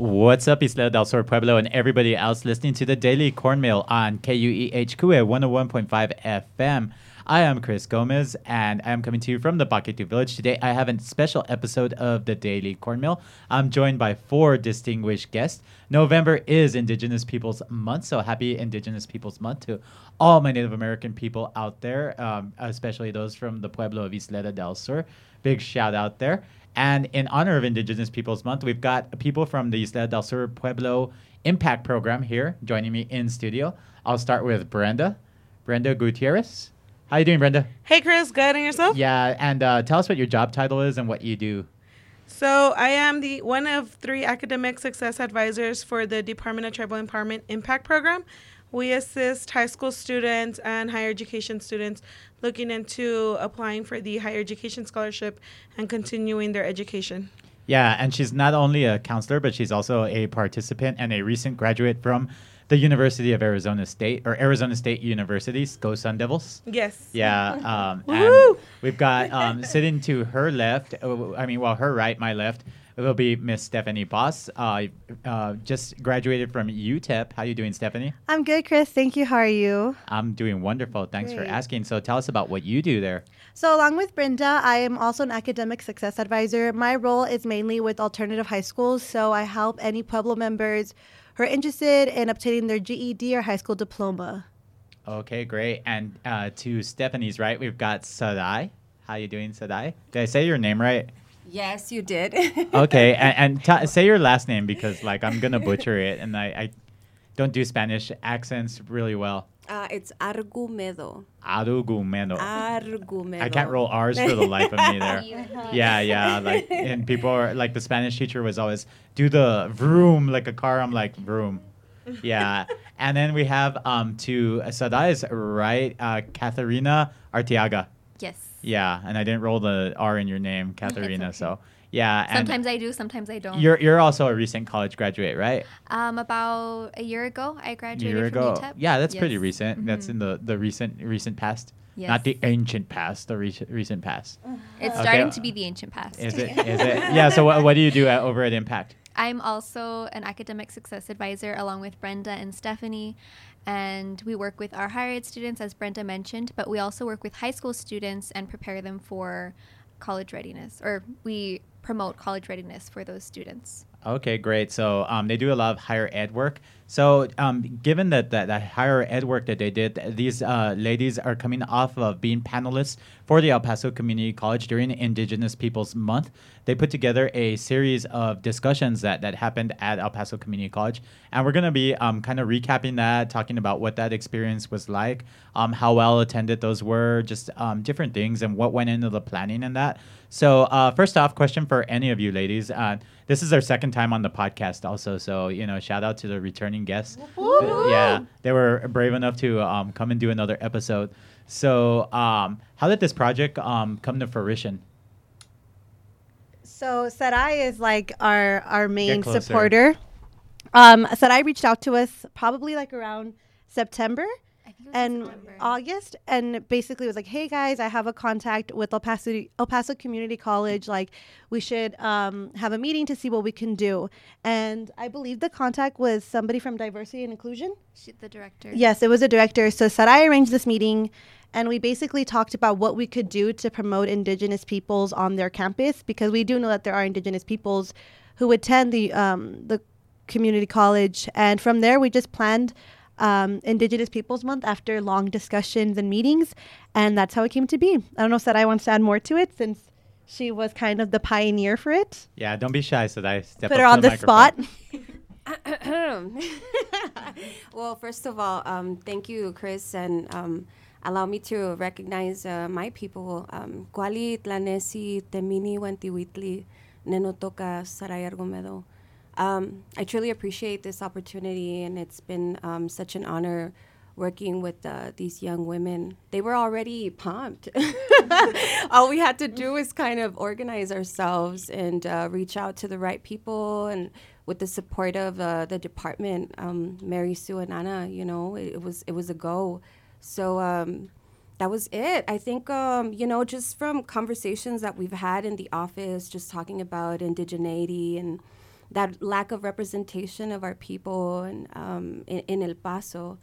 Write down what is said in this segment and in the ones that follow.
What's up, Isla del Sur Pueblo, and everybody else listening to the Daily Cornmeal on KUEH Kue 101.5 FM. I am Chris Gomez, and I am coming to you from the Paketu Village. Today, I have a special episode of the Daily Cornmeal. I'm joined by four distinguished guests. November is Indigenous Peoples Month, so happy Indigenous Peoples Month to all my Native American people out there, um, especially those from the Pueblo of Isleta del Sur. Big shout out there. And in honor of Indigenous Peoples Month, we've got people from the Isla del Sur Pueblo Impact Program here joining me in studio. I'll start with Brenda. Brenda Gutierrez. How you doing, Brenda? Hey, Chris. Good, and yourself? Yeah, and uh, tell us what your job title is and what you do. So I am the one of three academic success advisors for the Department of Tribal Empowerment Impact Program. We assist high school students and higher education students looking into applying for the higher education scholarship and continuing their education. Yeah, and she's not only a counselor, but she's also a participant and a recent graduate from the University of Arizona State or Arizona State University. Go Sun Devils. Yes. Yeah. Um, and Woo! we've got um, sitting to her left, uh, I mean, well, her right, my left, will be Miss Stephanie Paz. Uh, uh, just graduated from UTEP. How you doing, Stephanie? I'm good, Chris. Thank you. How are you? I'm doing wonderful. Thanks for asking. So tell us about what you do there. So, along with Brenda, I am also an academic success advisor. My role is mainly with alternative high schools, so I help any Pueblo members who are interested in obtaining their GED or high school diploma. Okay, great. And uh, to Stephanie's right, we've got Saray. How you doing, Saray? Did I say your name right? Yes, you did. Okay, and, and ta say your last name because like I'm gonna butcher it, and I, I don't do Spanish accents really well. Uh, it's argumedo. Argumento. Argumedo. I can't roll R's for the life of me there. Yeah, yeah. Like, and people are like, the Spanish teacher was always do the vroom like a car. I'm like vroom. Yeah. and then we have um to Saray's right, uh, Katherina Arteaga. Yes. Yeah, and I didn't roll the R in your name, Katherina. okay. So yeah. Sometimes I do, sometimes I don't. you're you're also a recent college graduate, right? um, about a year ago, I graduated year from ago. UTEP. Yeah, that's pretty recent. That's Mhm. in the the recent recent past. Yes. Not the ancient past, the recent recent past. It's Okay. starting to be the ancient past. Is it? Is it? Yeah. So what, what do you do at, over at Impact? I'm also an academic success advisor along with Brenda and Stephanie. And we work with our higher ed students, as Brenda mentioned, but we also work with high school students and prepare them for college readiness, or we promote college readiness for those students. Okay, great. So um, they do a lot of higher ed work. So um, given that, that higher ed work that they did, these uh, ladies are coming off of being panelists for the El Paso Community College during Indigenous Peoples Month. They put together a series of discussions that, that happened at El Paso Community College. And we're going to be um, kind of recapping that, talking about what that experience was like, um, how well attended those were, just um, different things, and what went into the planning and that. So, uh, first off, question for any of you ladies. Uh, this is our second time on the podcast, also. So, you know, shout out to the returning guests. Uh, yeah, they were brave enough to um, come and do another episode. So, um, how did this project um, come to fruition? So, Saray is like our, our main supporter. Um, Saray reached out to us probably like around September. I think it was and. August, and basically was like, "Hey guys, I have a contact with El Paso El Paso Community College. Like, we should um, have a meeting to see what we can do." And I believe the contact was somebody from Diversity and Inclusion. She- the director. Yes, it was a director. So Saray arranged this meeting, and we basically talked about what we could do to promote Indigenous peoples on their campus because we do know that there are Indigenous peoples who attend the um, the community college, and from there we just planned um, Indigenous Peoples Month after long discussions and meetings, and that's how it came to be. I don't know if Saray wants to add more to it since she was kind of the pioneer for it. Yeah, don't be shy, so I step Put up her on the, microphone. spot. well, first of all, um, thank you, Chris, and um, allow me to recognize uh, my people. Um, Kuali, Tlanesi, Temini, Wantiwitli, Nenotoka, Saray Argumedo. Um, I truly appreciate this opportunity, and it's been um, such an honor working with uh, these young women. They were already pumped. All we had to do was kind of organize ourselves and uh, reach out to the right people, and with the support of uh, the department, um, Mary Sue and Anna, you know, it, it was it was a go. So um, that was it. I think, um, you know, just from conversations that we've had in the office, just talking about indigeneity and that lack of representation of our people and um, in, in El Paso,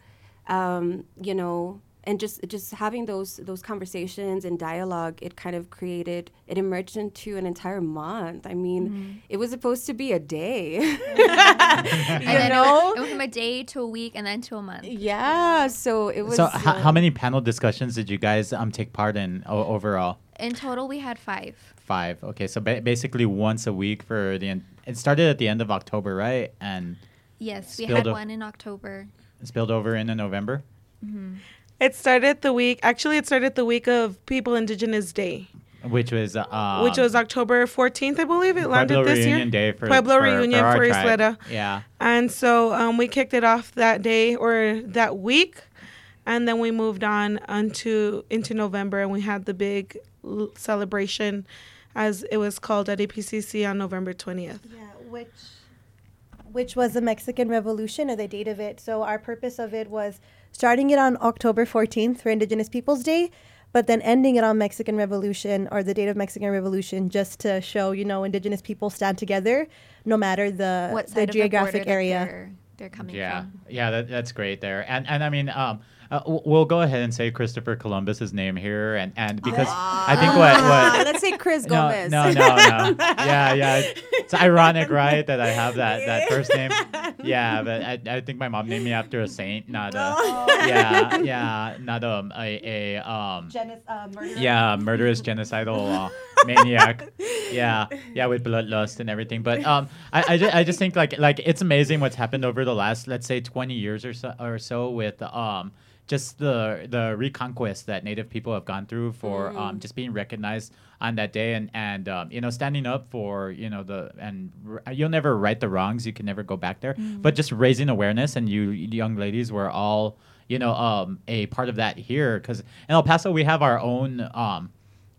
um, you know, and just just having those those conversations and dialogue, it kind of created it emerged into an entire month. I mean, Mm-hmm. it was supposed to be a day, you then know. It went, it went from a day to a week and then to a month. yeah, so it was. So, h- uh, how many panel discussions did you guys um take part in o- overall? In total, we had five. Five. Okay, so ba- basically once a week for the. En- it started at the end of October, right? And Yes, we had o- one in October. It spilled over into November. It started the week. Actually, it started the week of People Indigenous Day, Which was um, which was October 14th, I believe. It landed Pueblo this Reunion year. Day for Pueblo for, Reunion our for tribe. Isleta. Yeah. And so um, we kicked it off that day or that week, and then we moved on into into November, and we had the big l- celebration, as it was called at EPCC on November 20th. Yeah, which which was the Mexican Revolution or the date of it. So our purpose of it was starting it on October 14th for Indigenous Peoples Day, but then ending it on Mexican Revolution or the date of Mexican Revolution just to show, you know, Indigenous people stand together no matter the what the geographic the area. they're, they're coming Yeah, from. yeah, that, that's great there. And and I mean, um, uh, we'll go ahead and say Christopher Columbus's name here, and and because I think what Ah, what. let's say Chris No, Gomez. no, no, no. Yeah, yeah. It's ironic, right, that I have that, that first name. Yeah, but I, I think my mom named me after a saint, not a yeah, yeah, not um, a a um Genis- uh, murder. yeah, murderous genocidal uh, maniac. Yeah, yeah, with bloodlust and everything. But um, I I, ju- I just think like like it's amazing what's happened over the last let's say twenty years or so or so with um just the the reconquest that Native people have gone through for um just being recognized on that day and and um, you know standing up for you know the and r- you'll never right the wrongs. You can never go back there. But just raising awareness and you young ladies were all you know um a part of that here. Because in El Paso we have our own um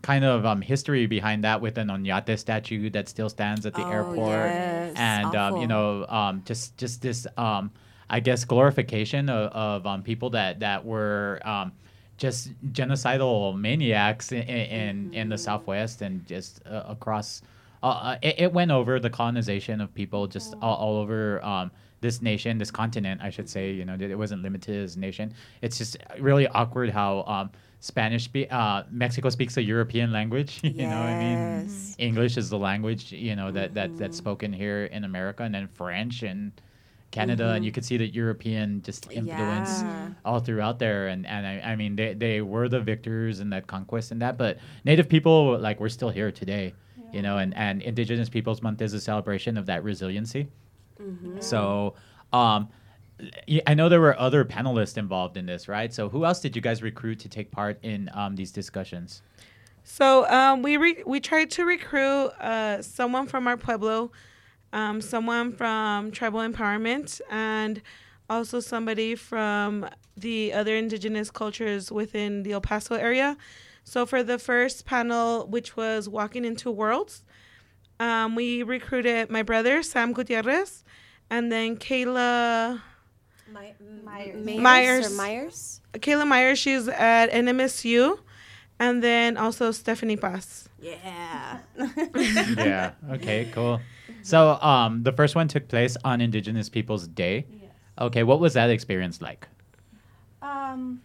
kind of um, history behind that with an Oñate statue that still stands at the Oh, airport, yes. and um, you know, um, just just this, um, I guess, glorification of, of um, people that that were um, just genocidal maniacs in in, in the Southwest and just uh, across. Uh, uh, it, it went over the colonization of people just all, all over um, this nation, this continent, I should say. You know, it wasn't limited as a nation. It's just really awkward how um, Spanish, spe- uh, Mexico speaks a European language. you know, what I mean, English is the language you know that that that's spoken here in America, and then French and Canada, and you could see the European just influence Yeah. all throughout there. And and I, I mean, they they were the victors in that conquest and that, but Native people like we're still here today. You know, and, and Indigenous Peoples Month is a celebration of that resiliency. So, um, y- I know there were other panelists involved in this, right? So, who else did you guys recruit to take part in um, these discussions? So um, we re- we tried to recruit uh, someone from our pueblo, um, someone from tribal empowerment, and also somebody from the other indigenous cultures within the El Paso area. So for the first panel, which was walking into worlds, um, we recruited my brother Sam Gutierrez, and then Kayla My, Myers. Myers. Myers. Myers? Kayla Meyer. She's at NMSU, and then also Stephanie Paz. Yeah. yeah. Okay. Cool. So, um, the first one took place on Indigenous Peoples Day. Okay. What was that experience like? Um,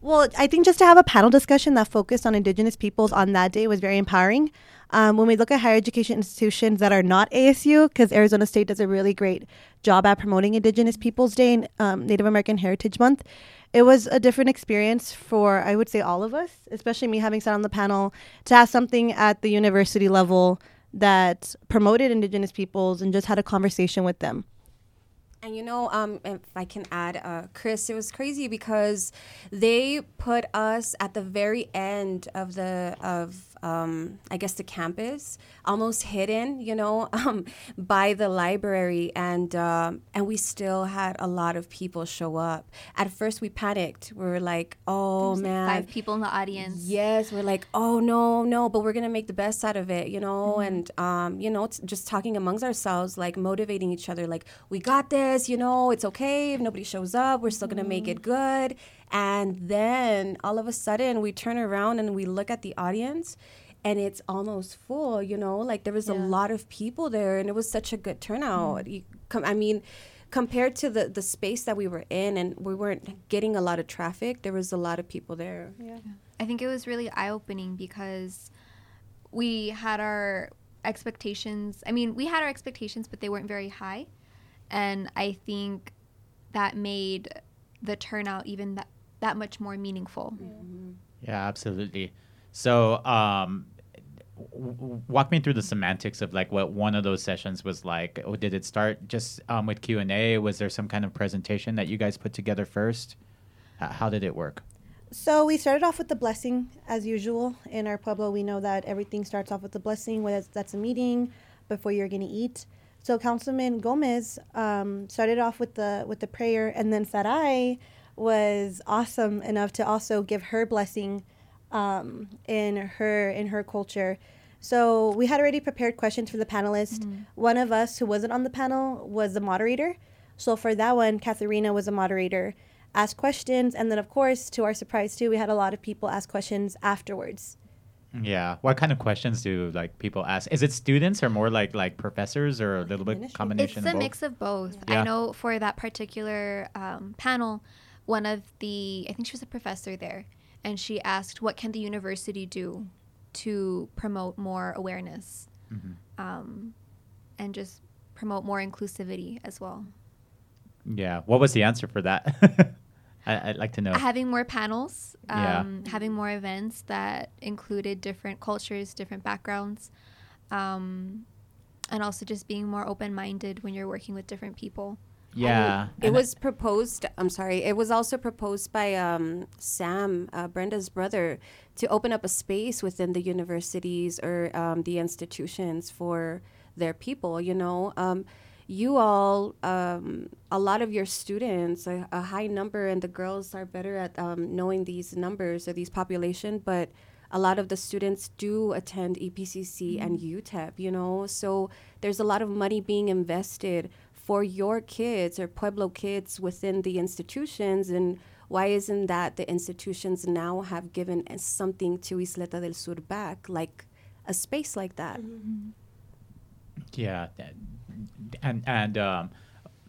well, I think just to have a panel discussion that focused on Indigenous peoples on that day was very empowering. Um, when we look at higher education institutions that are not ASU, because Arizona State does a really great job at promoting Indigenous Peoples Day and um, Native American Heritage Month, it was a different experience for, I would say, all of us, especially me having sat on the panel, to have something at the university level that promoted Indigenous peoples and just had a conversation with them. And you know, um, if I can add, uh, Chris, it was crazy because they put us at the very end of the of um, I guess the campus, almost hidden, you know, um, by the library, and um, and we still had a lot of people show up. At first, we panicked. We were like, "Oh There's like man, five people in the audience. Yes, we're like, oh no, no, but we're gonna make the best out of it, you know, Mm-hmm. and um, you know, it's just talking amongst ourselves, like motivating each other, like we got this, you know, it's okay if nobody shows up, we're still gonna make it good. And then all of a sudden, we turn around and we look at the audience, and it's almost full. You know, like there was a lot of people there, and it was such a good turnout. Mm. You com- I mean. Compared to the, the space that we were in, and we weren't getting a lot of traffic, there was a lot of people there. Yeah. I think it was really eye opening because we had our expectations. I mean, we had our expectations, but they weren't very high. And I think that made the turnout even that, that much more meaningful. Yeah, absolutely. So, um, w- w- walk me through the semantics of like what one of those sessions was like. Oh, did it start just um, with Q and A? Was there some kind of presentation that you guys put together first? H- how did it work? So we started off with the blessing, as usual. In our pueblo, we know that everything starts off with the blessing, whether that's a meeting before you're going to eat. So Councilman Gomez um, started off with the with the prayer, and then Saray was awesome enough to also give her blessing um, in her in her culture. So we had already prepared questions for the panelists. One of us who wasn't on the panel was the moderator. So for that one, Katherina was a moderator, asked questions, and then of course, to our surprise too, we had a lot of people ask questions afterwards. Yeah. What kind of questions do like people ask? Is it students or more like like professors or a little bit Ministry. combination? It's a of both? mix of both. Yeah. I know for that particular um, panel, one of the, I think she was a professor there, and she asked, what can the university do to promote more awareness Mm-hmm. um, and just promote more inclusivity as well? Yeah. What was the answer for that? I, I'd like to know. Having more panels, Yeah. um, having more events that included different cultures, different backgrounds, um, and also just being more open minded when you're working with different people. Yeah. It was proposed. I'm sorry. It was also proposed by um, Sam, uh, Brenda's brother, to open up a space within the universities or um, the institutions for their people. You know, um, you all, um, a lot of your students, a, a high number, and the girls are better at um, knowing these numbers or these population, but a lot of the students do attend EPCC and UTEP, you know, so there's a lot of money being invested for your kids or Pueblo kids within the institutions. And why isn't that the institutions now have given something to Isleta del Sur back, like a space like that? Yeah, that- and and um,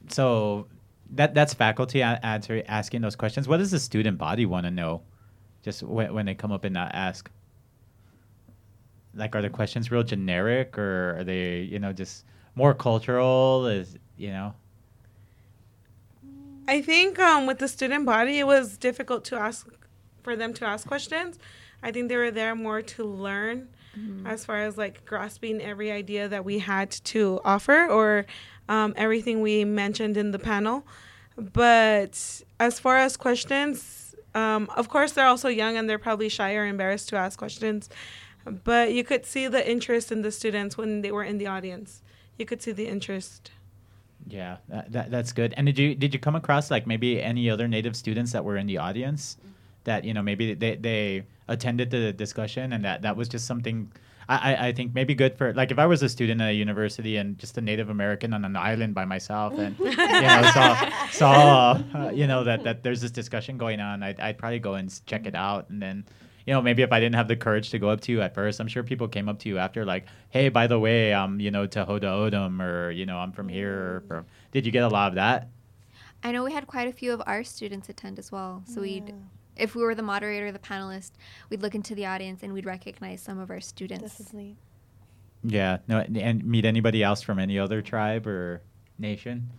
so that that's faculty answer asking those questions. What does the student body want to know? Just when, when they come up and ask, like, are the questions real generic or are they, you know, just more cultural? Is you know? I think um, with the student body, it was difficult to ask for them to ask questions. I think they were there more to learn, as far as like grasping every idea that we had to offer or um, everything we mentioned in the panel. But as far as questions, um, of course, they're also young and they're probably shy or embarrassed to ask questions. But you could see the interest in the students when they were in the audience. You could see the interest. Yeah, that, that that's good. And did you did you come across like maybe any other native students that were in the audience that you know maybe they they attended the discussion and that that was just something I, I- think maybe good for like if I was a student at a university and just a Native American on an island by myself and you know saw saw uh, you know that that there's this discussion going on I'd, I'd probably go and check it out and then you know maybe if I didn't have the courage to go up to you at first I'm sure people came up to you after like hey by the way I'm you know Tahoda Odom or you know I'm from here or from did you get a lot of that I know we had quite a few of our students attend as well. So we'd, if we were the moderator, the panelist, we'd look into the audience and we'd recognize some of our students. Definitely. Yeah, no, and meet anybody else from any other tribe or nation?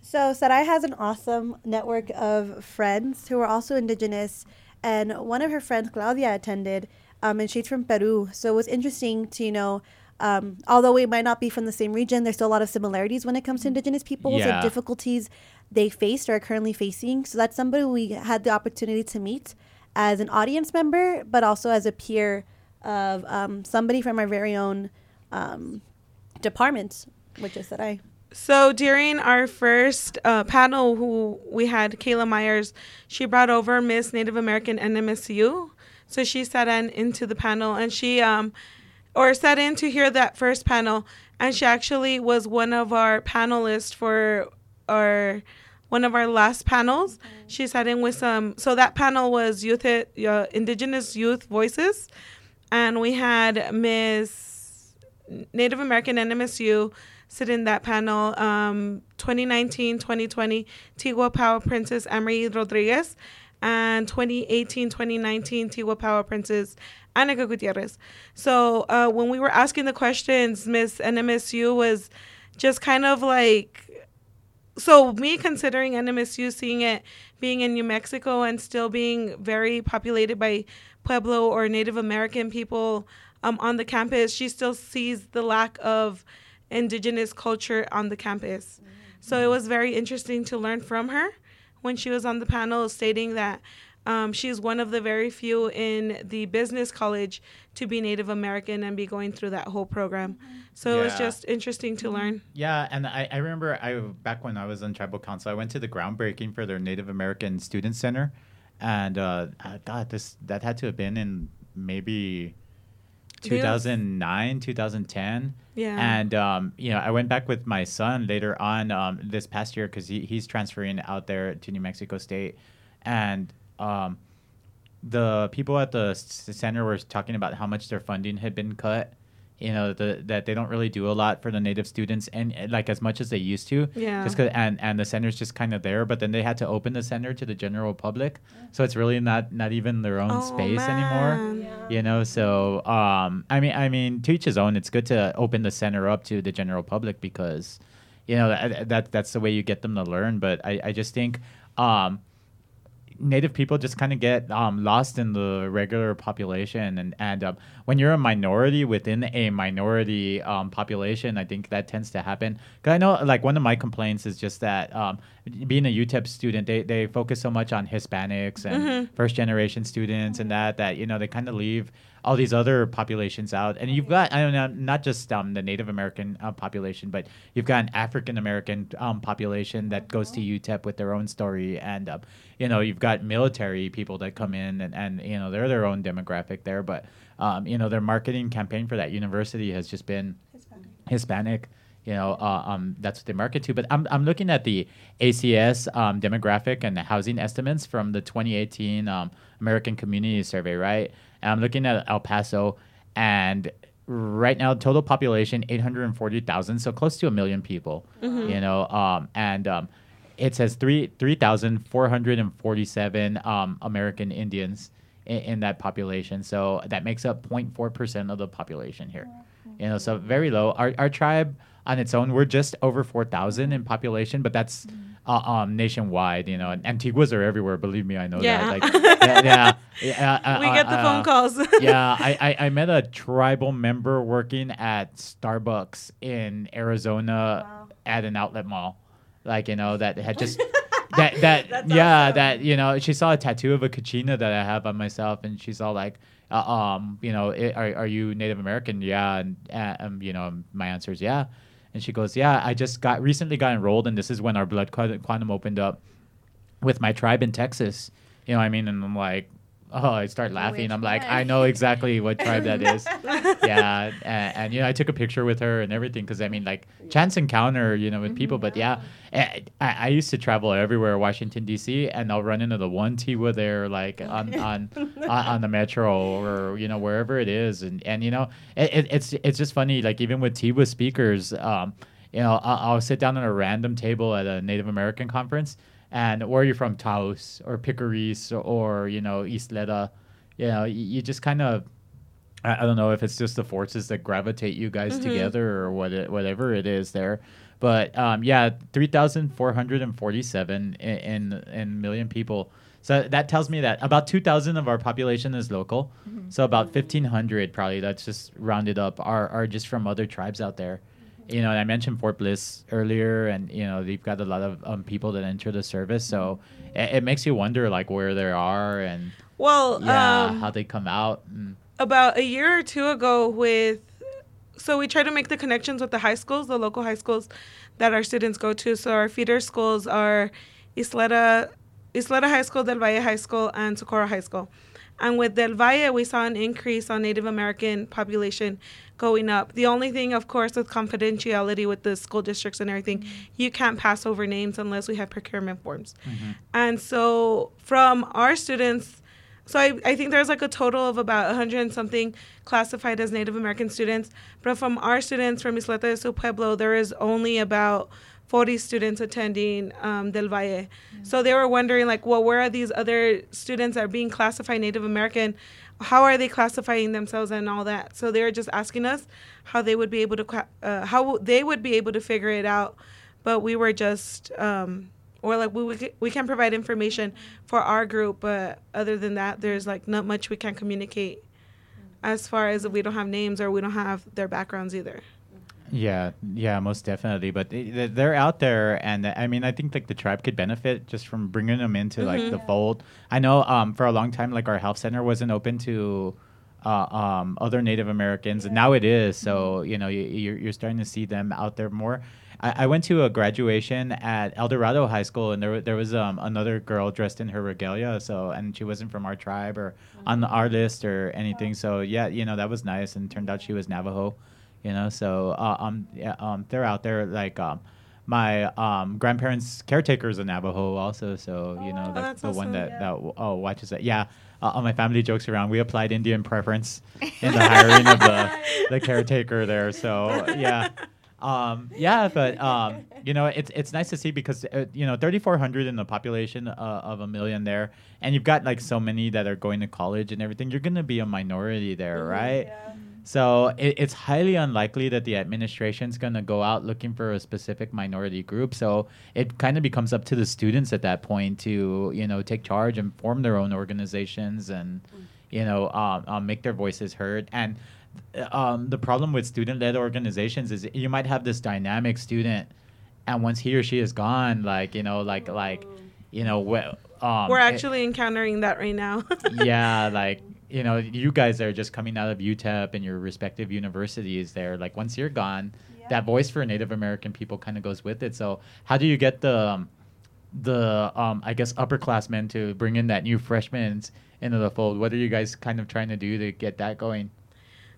So Saray has an awesome network of friends who are also indigenous, and one of her friends, Claudia, attended, um, and she's from Peru. So it was interesting to you know, um, although we might not be from the same region, there's still a lot of similarities when it comes to indigenous peoples Yeah. and difficulties they faced or are currently facing. So that's somebody we had the opportunity to meet as an audience member, but also as a peer of um, somebody from our very own um, department, which is Saray. So during our first uh, panel, who we had Kayla Myers, she brought over Miss Native American NMSU. So she sat in into the panel, and she um, or sat in to hear that first panel, and she actually was one of our panelists for our one of our last panels. She sat in with some. So that panel was youth, uh, Indigenous youth voices. and we had Miss Native American NMSU sit in that panel. Um, 2019, 2020, Tigua Power Princess Amory Rodriguez, and 2018, 2019, Tigua Power Princess Annika Gutierrez. So uh, when we were asking the questions, Miss NMSU was just kind of like so me considering NMSU seeing it being in New Mexico and still being very populated by Pueblo or Native American people um, on the campus, she still sees the lack of indigenous culture on the campus. So it was very interesting to learn from her when she was on the panel stating that um, she's one of the very few in the business college to be Native American and be going through that whole program. So it was just interesting to learn. Yeah, and I, I remember I back when I was on tribal council, I went to the groundbreaking for their Native American Student Center, and uh, God, this that had to have been in maybe 2009, 2010. Yeah. And um, you know, I went back with my son later on um, this past year because he, he's transferring out there to New Mexico State, and um, the people at the center were talking about how much their funding had been cut. You know the, that they don't really do a lot for the native students, and like as much as they used to. Yeah. just cause, and and the center's just kind of there, but then they had to open the center to the general public, so it's really not not even their own Oh, space anymore man. you know so um i mean i mean to each his own it's good to open the center up to the general public because you know that, that that's the way you get them to learn but i i just think um native people just kind of get um, lost in the regular population and and um, when you're a minority within a minority um, population i think that tends to happen. Because i know like one of my complaints is just that um, being a utep student they, they focus so much on hispanics and first generation students and that that you know they kind of leave all these other populations out and you've got i don't know not just um, the native american uh, population but you've got an african american um, population that goes to utep with their own story and um, you know you've got military people that come in and, and you know they're their own demographic there but um, you know their marketing campaign for that university has just been Hispanic. You know, uh, um, that's what they market to. But I'm, I'm looking at the ACS um, demographic and the housing estimates from the 2018 um, American Community Survey, right? And I'm looking at El Paso, and right now total population 840,000, so close to a million people. You know, um, and um, it says three 3,447 um, American Indians in, in that population. So that makes up 0.4 percent of the population here. You know, so very low. Our, our tribe on its own, we're just over 4,000 in population, but that's uh, um, nationwide, you know, and Tiguas are everywhere. Believe me, I know Yeah. that. Like, yeah, yeah, yeah, uh, we uh, get the uh, phone calls. yeah, I, I, I met a tribal member working at Starbucks in Arizona at an outlet mall. Like, you know, that had just that that yeah, that you know, she saw a tattoo of a kachina that I have on myself and she's all like uh, um, you know, i are, are you Native American? Yeah, and uh, um, you know, my answer is yeah. And she goes, "Yeah, I just got recently got enrolled and this is when our blood quantum opened up with my tribe in Texas." You know what I mean? And I'm like, oh, I start laughing. Which I'm like? I know exactly what tribe that is. yeah, and, and you know, I took a picture with her and everything because I mean, like chance encounter, you know, with people. But yeah, eh, I, I used to travel everywhere, Washington D.C., and I'll run into the one Tiwa there, like on on on, on the metro or you know wherever it is, and and you know, it, it, it's it's just funny. Like even with Tiwa speakers, um, you know, I'll, I'll sit down at a random table at a Native American conference. And where you're from, Taos or Picuris or, you know Isleta? You know, you, you just kind of I, I don't know if it's just the forces that gravitate you guys mm-hmm. together or what it, whatever it is there. But um, yeah, 3,447 in, in, in million people. So that tells me that about 2,000 of our population is local. Mm-hmm. So about mm-hmm. 1,500 probably, that's just rounded up, are, are just from other tribes out there. You know, and I mentioned Fort Bliss earlier, and you know they've got a lot of um, people that enter the service, so it, it makes you wonder like where they are and well, yeah, um, how they come out. And, about a year or two ago with so we try to make the connections with the high schools the local high schools that our students go to so our feeder schools are isleta isleta high school del valle high school and socorro high school and with del valle we saw an increase on native american population going up the only thing of course with confidentiality with the school districts and everything mm-hmm. you can't pass over names unless we have procurement forms mm-hmm. and so from our students So I, I think there's like a total of about 100 and something classified as Native American students. But from our students from Isleta del Sur Pueblo, there is only about 40 students attending um, Del Valle. Mm. So they were wondering, like, well, where are these other students that are being classified Native American? How are they classifying themselves and all that? So they're just asking us how they would be able to, uh, how they would be able to figure it out. But we were just, um, or like we, we we can provide information for our group, but other than that, there's like not much we can communicate as far as we don't have names or we don't have their backgrounds either. Yeah, yeah, most definitely. But they- they- they're out there, and I mean, I think like the tribe could benefit just from bringing them into like the fold. I know um, for a long time, like our health center wasn't open to uh, um, other Native Americans, and now it is. So you know, you, you're, you're starting to see them out there more. I, I went to a graduation at El Dorado High School, and there there was um, another girl dressed in her regalia. So and she wasn't from our tribe or on our list or anything. So yeah, you know that was nice, and turned out she was Navajo you know? So uh, um yeah um they're out there like um my um grandparents caretakers in Navajo also so you know Oh, the, the one awesome. that that oh watches that yeah uh, my family jokes around we applied Indian preference in the hiring of the the caretaker there so yeah. Um yeah but um you know it's it's nice to see because uh, you know 3400 in the population uh, of a million there and you've got like so many that are going to college and everything you're going to be a minority there right so it, it's highly unlikely that the administration's going to go out looking for a specific minority group. So it kind of becomes up to the students at that point to you know take charge and form their own organizations and you know um, um, make their voices heard. And uh, um, the problem with student-led organizations is you might have this dynamic student, and once he or she is gone, like you know, like like you know, wh- um, We're it- actually encountering that right now. yeah, like you know, you guys are just coming out of UTEP and your respective universities there. Like once you're gone, that voice for Native American people kind of goes with it. So how do you get the um, the um, I guess upperclassmen to bring in that new freshmen into the fold? What are you guys kind of trying to do to get that going?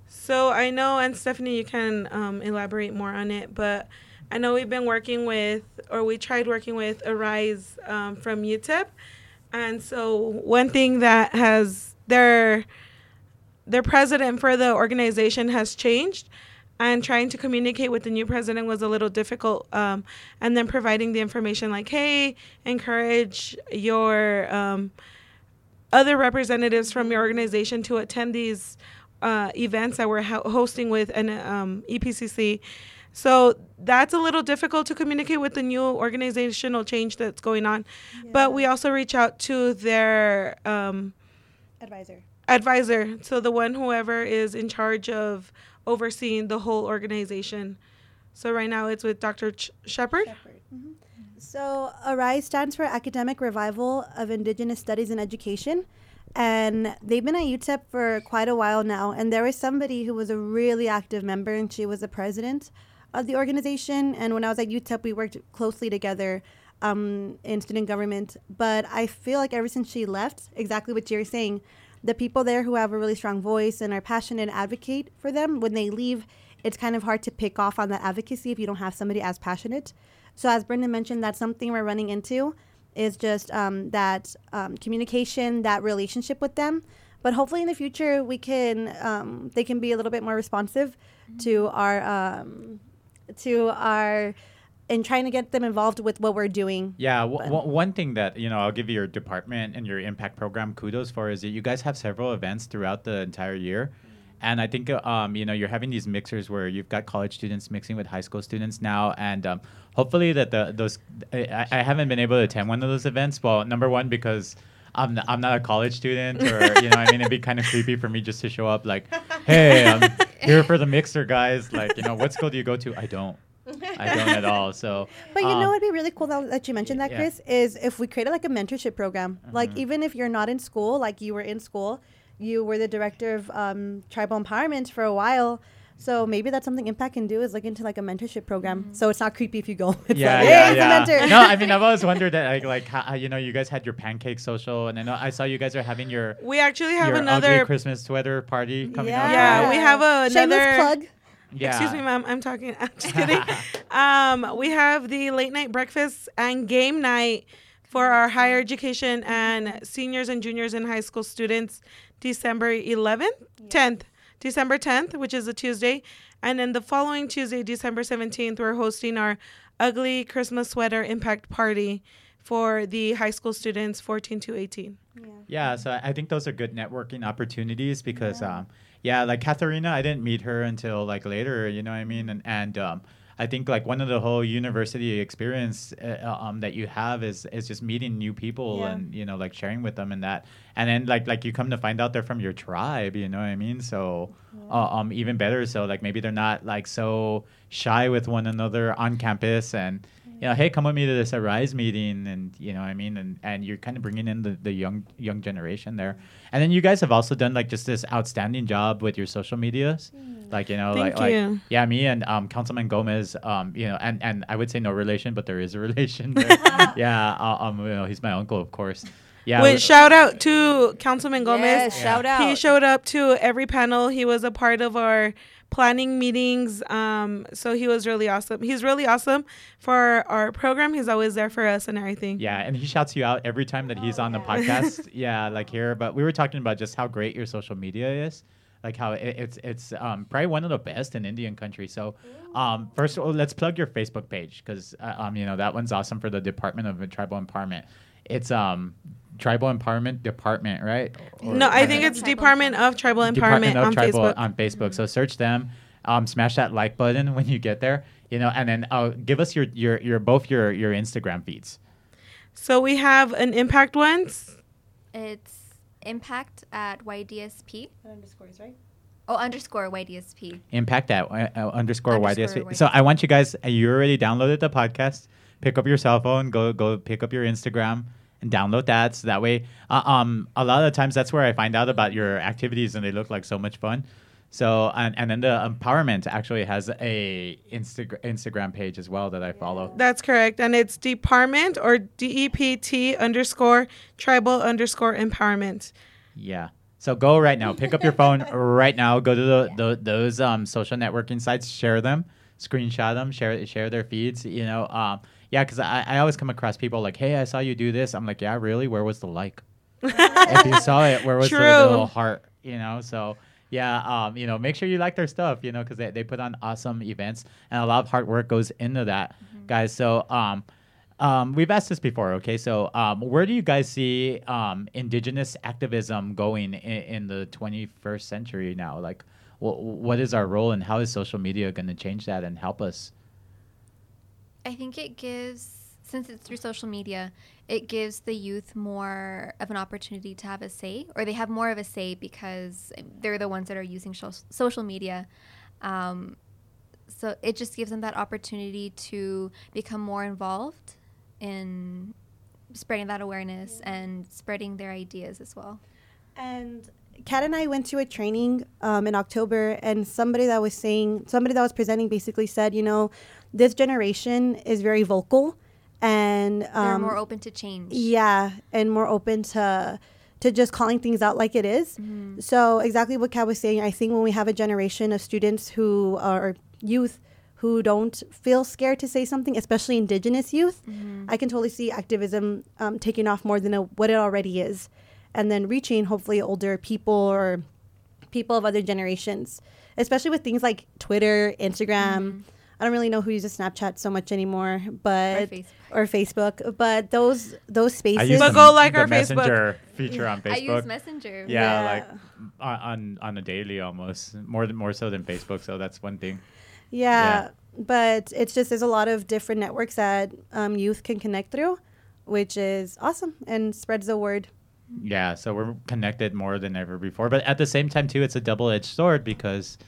So I know, and Stephanie, you can um, elaborate more on it, but I know we've been working with, or we tried working with Arise um, from UTEP, and so one thing that has their their president for the organization has changed, and trying to communicate with the new president was a little difficult. Um, and then providing the information like, hey, encourage your um, other representatives from your organization to attend these uh, events that we're ho- hosting with an um, EPCC. So that's a little difficult to communicate with the new organizational change that's going on. But we also reach out to their um, Advisor. advisor, so the one whoever is in charge of overseeing the whole organization. So right now it's with Dr. Ch- Shepard. Mm-hmm. So, ARISE stands for Academic Revival of Indigenous Studies in Education. And they've been at UTEP for quite a while now. And there was somebody who was a really active member, and she was the president of the organization. And when I was at UTEP, we worked closely together um, in student government. But I feel like ever since she left, exactly what you're saying, the people there who have a really strong voice and are passionate and advocate for them, when they leave, it's kind of hard to pick off on that advocacy if you don't have somebody as passionate. So as Brenda mentioned, that's something we're running into is just um, that um, communication, that relationship with them. But hopefully in the future we can um, they can be a little bit more responsive to our um, to our in trying to get them involved with what we're doing. Yeah, w- w- one thing that you know I'll give your department and your impact program kudos for is that you guys have several events throughout the entire year, and I think um, you know you're having these mixers where you've got college students mixing with high school students now, and um, hopefully that the those I, I haven't been able to attend one of those events. Well, number one because. I'm, n- I'm not a college student, or you know, I mean, it'd be kind of creepy for me just to show up like, "Hey, I'm here for the mixer, guys." Like, you know, what school do you go to? I don't, I don't at all. So, But you um, know what'd be really cool that, that you mentioned that, yeah. Chris, is if we created like a mentorship program. Like even if you're not in school, like you were in school, you were the director of um, tribal empowerment for a while. So maybe that's something Impact can do is look into like a mentorship program. So it's not creepy if you go. It's yeah, like, yeah, hey, he's yeah. a mentor. no, I mean, I've always wondered that, like, like how, how, you know, you guys had your pancake social, and I know I saw you guys are having your We actually have another. ugly Christmas sweater party coming up. Yeah, right? we have a- Shameless another- plug. Yeah. Excuse me, ma'am. I'm talking. I'm just kidding. um, we have the late night breakfast and game night for our higher education and seniors and juniors and high school students December 11th, 10th, December 10th, which is a Tuesday. And then the following Tuesday, December 17th, we're hosting our Ugly Christmas Sweater Impact Party for the high school students 14 to 18. Yeah, so I think those are good networking opportunities because, yeah. um, yeah, like Katherina, I didn't meet her until like later, you know what I mean? And, and um, I think like one of the whole university experience uh, um, that you have is is just meeting new people yeah. and you know like sharing with them and that and then like like you come to find out they're from your tribe you know what I mean so yeah. uh, um even better so like maybe they're not like so shy with one another on campus and you know, hey, come with me to this Arise meeting, and you know, what I mean, and and you're kind of bringing in the, the young young generation there, and then you guys have also done like just this outstanding job with your social medias, mm. like you know, Thank like you. like yeah, me and um, Councilman Gomez, um, you know, and and I would say no relation, but there is a relation. yeah, uh, um, you know, he's my uncle, of course. Yeah. Wait, shout out to Councilman Gomez. Yes, shout out. He showed up to every panel. He was a part of our planning meetings. Um, so he was really awesome. He's really awesome for our program. He's always there for us and everything. Yeah, and he shouts you out every time that he's oh, on yeah. the podcast. yeah, like here. But we were talking about just how great your social media is. Like how it, it's it's um, probably one of the best in Indian country. So, um, first of all, let's plug your Facebook page because uh, um, you know that one's awesome for the Department of Tribal Empowerment. It's um Tribal Empowerment Department, right? Or, no, I think it's Department of Tribal Empowerment Department of on Tribal Facebook. on Facebook. So search them. Um, smash that like button when you get there, you know, and then uh, give us your your your both your your Instagram feeds. So we have an impact ones. It's impact at YDSP. Underscores, right? Oh, underscore YDSP. Impact at uh, uh, underscore, underscore YDSP. YDSP. So I want you guys. Uh, you already downloaded the podcast. Pick up your cell phone. Go go pick up your Instagram and download that. So that way, uh, um, a lot of times that's where I find out about your activities, and they look like so much fun. So and, and then the empowerment actually has a Insta- Instagram page as well that I follow. That's correct, and it's department or D E P T underscore tribal underscore empowerment. Yeah. So go right now. Pick up your phone right now. Go to the, the, those um, social networking sites. Share them. Screenshot them. Share share their feeds. You know. Um, yeah, because I, I always come across people like, hey, I saw you do this. I'm like, yeah, really? Where was the like? if you saw it, where was True. the little heart? You know, so yeah, um, you know, make sure you like their stuff, you know, because they, they put on awesome events and a lot of hard work goes into that, mm-hmm. guys. So, um, um, we've asked this before, okay? So, um, where do you guys see um, indigenous activism going in, in the 21st century now? Like, wh- what is our role and how is social media going to change that and help us? I think it gives, since it's through social media, it gives the youth more of an opportunity to have a say, or they have more of a say because they're the ones that are using social media. Um, so it just gives them that opportunity to become more involved in spreading that awareness and spreading their ideas as well. And Kat and I went to a training um, in October, and somebody that was saying, somebody that was presenting basically said, you know, this generation is very vocal and um, they're more open to change. Yeah, and more open to to just calling things out like it is. Mm-hmm. So exactly what Kat was saying. I think when we have a generation of students who are youth who don't feel scared to say something, especially Indigenous youth, mm-hmm. I can totally see activism um, taking off more than a, what it already is, and then reaching hopefully older people or people of other generations, especially with things like Twitter, Instagram. Mm-hmm I don't really know who uses Snapchat so much anymore, but or Facebook, or Facebook but those those spaces. I use but go like our Messenger Facebook. feature on Facebook. I use Messenger. Yeah, yeah, like on on a daily almost more than more so than Facebook. So that's one thing. Yeah, yeah. but it's just there's a lot of different networks that um, youth can connect through, which is awesome and spreads the word. Yeah, so we're connected more than ever before, but at the same time too, it's a double edged sword because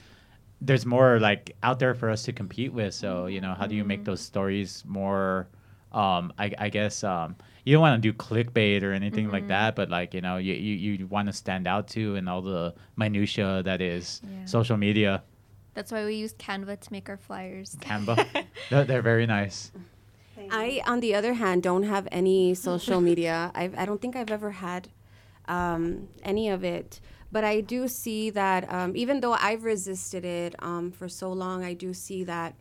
there's more like out there for us to compete with. So you know, how do you make mm-hmm. those stories more? Um, I, I guess um, you don't want to do clickbait or anything mm-hmm. like that, but like you know, you you, you want to stand out too in all the minutia that is yeah. social media. That's why we use Canva to make our flyers. Canva, they're, they're very nice. I, on the other hand, don't have any social media. I've, I don't think I've ever had um, any of it. But I do see that um, even though I've resisted it um, for so long, I do see that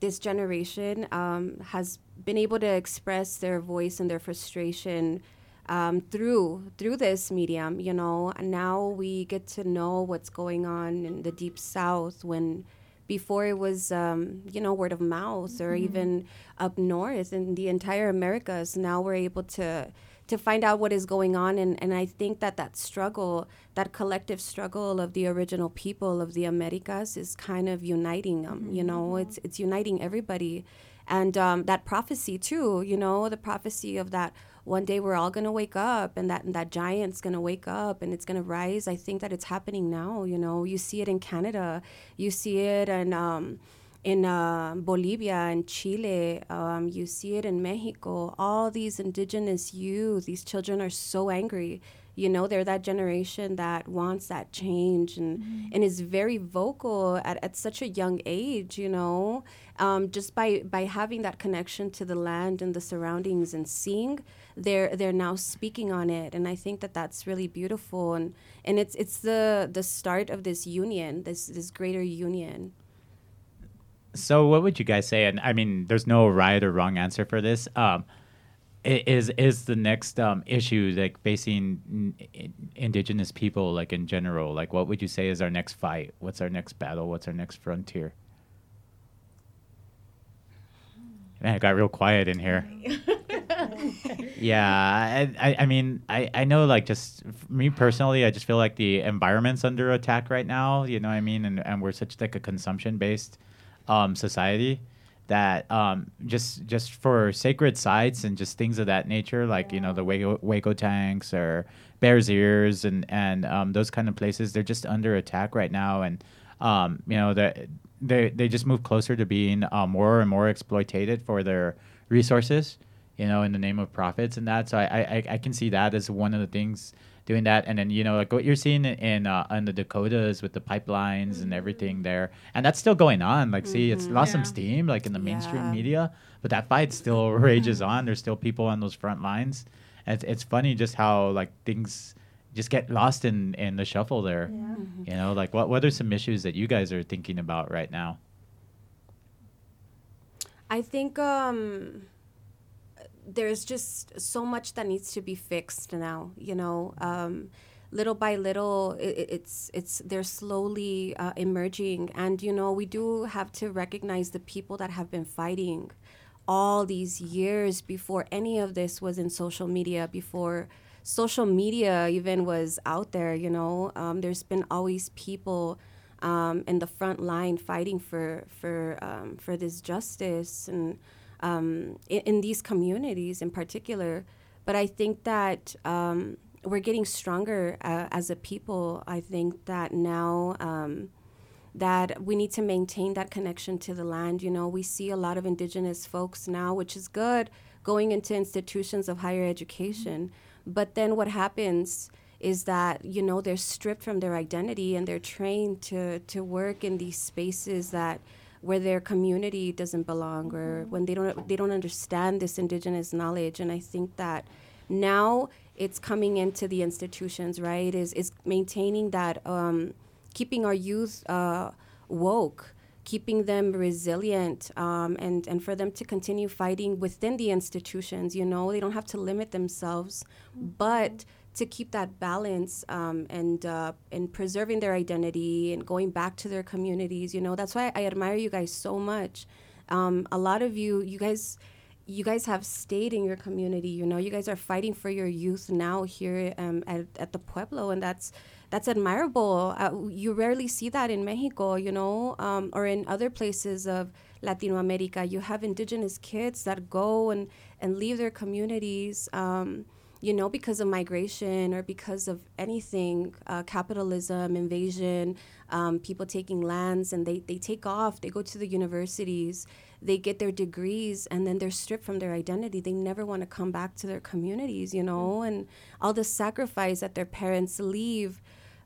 this generation um, has been able to express their voice and their frustration um, through through this medium. You know, and now we get to know what's going on in the deep south when before it was um, you know word of mouth or even up north in the entire Americas. Now we're able to to find out what is going on and, and I think that that struggle, that collective struggle of the original people of the Americas is kind of uniting them, you know, it's it's uniting everybody. And um, that prophecy too, you know, the prophecy of that one day we're all gonna wake up and that and that giant's gonna wake up and it's gonna rise. I think that it's happening now, you know. You see it in Canada, you see it and um, in uh, Bolivia and Chile. Um, you see it in Mexico. All these indigenous youth, these children are so angry. You know, they're that generation that wants that change and, and is very vocal at, at such a young age, you know, um, just by, by having that connection to the land and the surroundings and seeing, they're, they're now speaking on it. And I think that that's really beautiful. And, and it's, it's the, the start of this union, this, this greater union. So, what would you guys say? And I mean, there's no right or wrong answer for this. Um, is is the next um, issue like facing n- indigenous people, like in general? Like, what would you say is our next fight? What's our next battle? What's our next frontier? Man, it got real quiet in here. yeah, I, I, I mean, I, I know, like, just me personally, I just feel like the environment's under attack right now. You know what I mean? And and we're such like a consumption based um, society that um, just just for sacred sites and just things of that nature, like you know the Hueco, Hueco tanks or Bears Ears and and um, those kind of places, they're just under attack right now, and um, you know they they they just move closer to being uh, more and more exploited for their resources, you know, in the name of profits and that. So I I, I can see that as one of the things doing that. And then you know like what you're seeing in uh, in the Dakotas with the pipelines and everything there. And that's still going on. Like see it's lost some steam like in the mainstream Yeah. media but that fight still rages on. There's still people on those front lines. And it's, it's funny just how like things just get lost in in the shuffle there. You know like what what are some issues that you guys are thinking about right now? I think um, there's just so much that needs to be fixed now. You know, um, little by little, it, it's it's they're slowly uh, emerging, and you know, we do have to recognize the people that have been fighting all these years before any of this was in social media, before social media even was out there. You know, um, there's been always people um, in the front line fighting for for um, for this justice and um, in, in these communities in particular. But I think that um, we're getting stronger uh, as a people. I think that now. Um, that we need to maintain that connection to the land. You know, we see a lot of indigenous folks now, which is good, going into institutions of higher education. But then what happens is that, you know, they're stripped from their identity and they're trained to, to work in these spaces that where their community doesn't belong or when they don't they don't understand this indigenous knowledge. And I think that now it's coming into the institutions, right? Is is maintaining that um, keeping our youth uh, woke, keeping them resilient, um, and and for them to continue fighting within the institutions. You know, they don't have to limit themselves, but to keep that balance um, and uh, and preserving their identity and going back to their communities. You know, that's why I admire you guys so much. Um, a lot of you, you guys you guys have stayed in your community. You know, you guys are fighting for your youth now here um, at, at the Pueblo, and that's that's admirable. Uh, you rarely see that in Mexico, you know, um, or in other places of Latino America. You have indigenous kids that go and, and leave their communities. You know, because of migration or because of anything, uh, capitalism, invasion, um, people taking lands, and they, they take off, they go to the universities, they get their degrees, and then they're stripped from their identity. They never want to come back to their communities, you know, and all the sacrifice that their parents leave.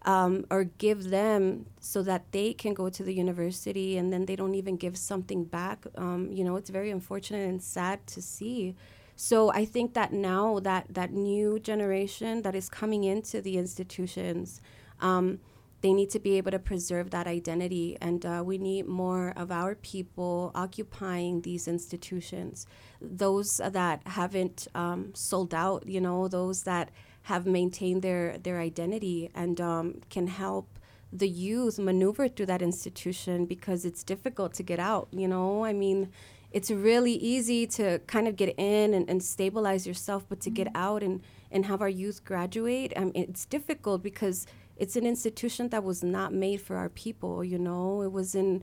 Um, or give them so that they can go to the university and then they don't even give something back. Um, you know, it's very unfortunate and sad to see. So I think that now that that new generation that is coming into the institutions, um, they need to be able to preserve that identity. And uh, we need more of our people occupying these institutions. Those that haven't um, sold out, you know, those that have maintained their, their identity and um, can help the youth maneuver through that institution because it's difficult to get out, you know? I mean, it's really easy to kind of get in and, and stabilize yourself, but to get mm-hmm. out and, and have our youth graduate, I mean, it's difficult because it's an institution that was not made for our people, you know? It was in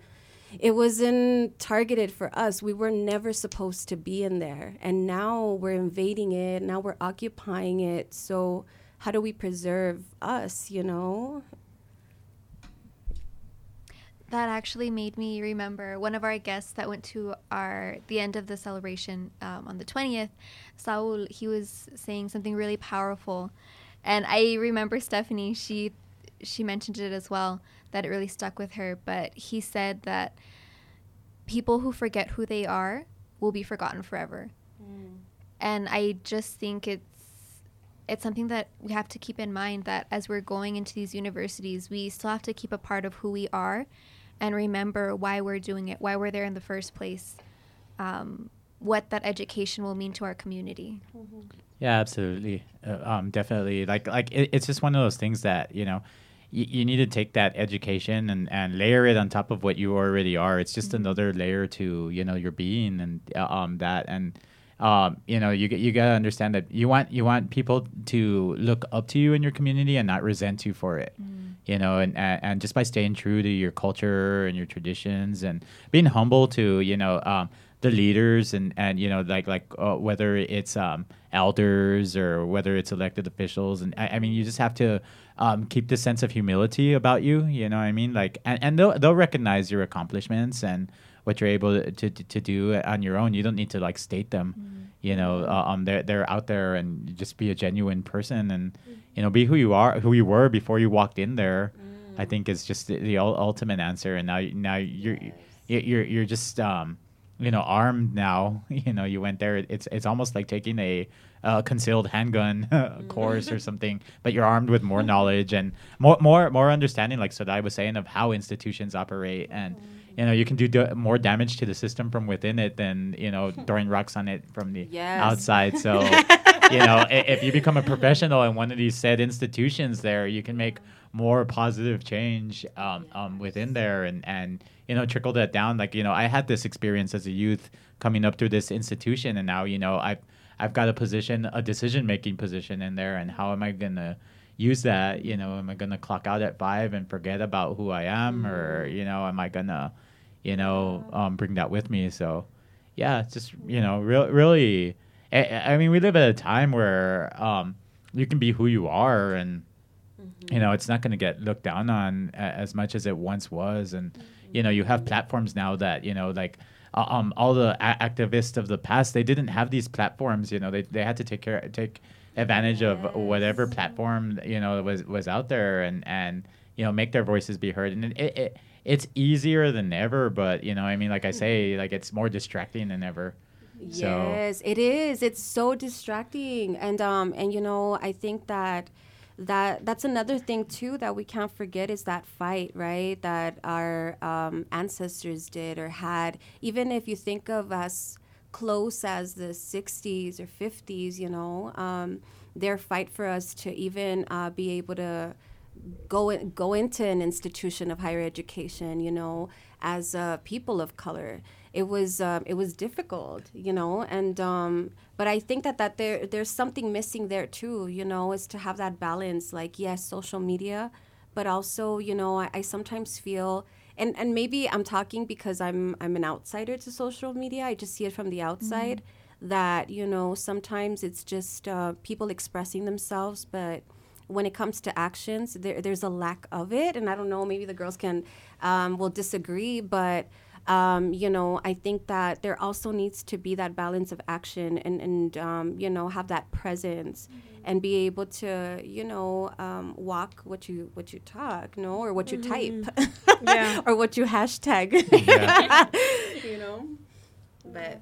it wasn't targeted for us. We were never supposed to be in there. And now we're invading it. Now we're occupying it. So how do we preserve us, you know? That actually made me remember one of our guests that went to our the end of the celebration um, on the twentieth. Saul, he was saying something really powerful, and I remember Stephanie. She she mentioned it as well that it really stuck with her. But he said that people who forget who they are will be forgotten forever, mm. and I just think it's it's something that we have to keep in mind that as we're going into these universities, we still have to keep a part of who we are and remember why we're doing it, why we're there in the first place, um, what that education will mean to our community. Mm-hmm. Yeah, absolutely, uh, um, definitely. Like, like it, it's just one of those things that you know. Y- you need to take that education and, and layer it on top of what you already are. It's just mm-hmm. another layer to you know your being and uh, um that and um, you know, you you gotta understand that you want you want people to look up to you in your community and not resent you for it. Mm. You know, and, and, and just by staying true to your culture and your traditions and being humble to you know um, the leaders and and you know like like uh, whether it's um, elders or whether it's elected officials and I, I mean you just have to um, keep the sense of humility about you. You know what I mean? Like and, and they'll they'll recognize your accomplishments and what you're able to, to, to do on your own. You don't need to like state them. Mm-hmm. You know, uh, um, they're they're out there and just be a genuine person and mm-hmm. you know be who you are, who you were before you walked in there. Mm. I think is just the, the ultimate answer. And now now you're you're you're just um, you know armed now. You know, you went there. It's it's almost like taking a uh, concealed handgun course or something, but you're armed with more knowledge and more more more understanding, like Saray was saying, of how institutions operate and. Mm you know you can do d- more damage to the system from within it than you know throwing rocks on it from the yes. outside. So you know if you become a professional in one of these said institutions there you can make more positive change um, um, within there and and you know trickle that down. Like you know i had this experience as a youth coming up through this institution and now you know i've i've got a position a decision making position in there and how am i gonna use that you know am i gonna clock out at five and forget about who i am mm. or you know am i gonna you know um, bring that with me so yeah it's just you know re- really I, I, mean we live at a time where um, you can be who you are and mm-hmm. you know it's not going to get looked down on a- as much as it once was and mm-hmm. you know you have platforms now that you know like uh, um, all the a- activists of the past they didn't have these platforms you know they, they had to take care take advantage yes. of whatever platform you know was was out there and and you know make their voices be heard. And it, it it's easier than ever but you know i mean like i say like it's more distracting than ever. Yes so. it is. It's so distracting. And um and you know i think that that that's another thing too that we can't forget is that fight right that our um, ancestors did or had. Even if you think of us close as the 60s or 50s, you know, um, their fight for us to even uh, be able to go in, go into an institution of higher education, you know, as uh, people of color. It was uh, it was difficult, you know, and um, but I think that that there there's something missing there too, you know, is to have that balance. Like yes, social media, but also you know I, I sometimes feel and and maybe I'm talking because I'm I'm an outsider to social media. I just see it from the outside mm-hmm. that you know sometimes it's just uh, people expressing themselves, but when it comes to actions, there, there's a lack of it. And I don't know, maybe the girls can um, will disagree, but um, you know, I think that there also needs to be that balance of action and, and um, you know, have that presence mm-hmm. and be able to, you know, um, walk what you what you talk, no, or what mm-hmm. you type, yeah. or what you hashtag, you know. But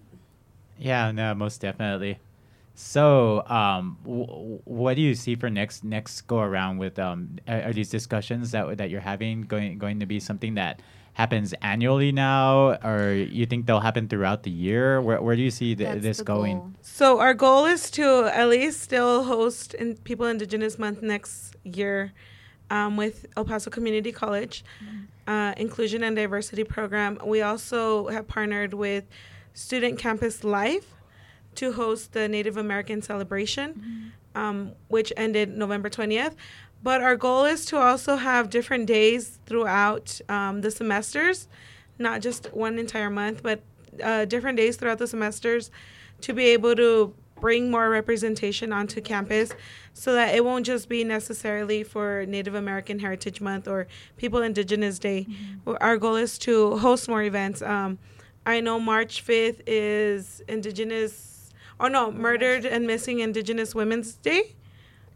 yeah, no, most definitely. So, um, w- what do you see for next next go around with um, are, are these discussions that that you're having going going to be something that happens annually now, or you think they'll happen throughout the year? Where where do you see th- this the going? goal. So our goal is to at least still host in People Indigenous Month next year um, with El Paso Community College uh, Inclusion and Diversity Program. We also have partnered with Student Campus Life to host the Native American celebration, um, which ended November 20th. But our goal is to also have different days throughout um, the semesters, not just one entire month, but uh, different days throughout the semesters to be able to bring more representation onto campus so that it won't just be necessarily for Native American Heritage Month or People Indigenous Day. Our goal is to host more events. Um, I know March 5th is Indigenous, oh no, Murdered and Missing Indigenous Women's Day.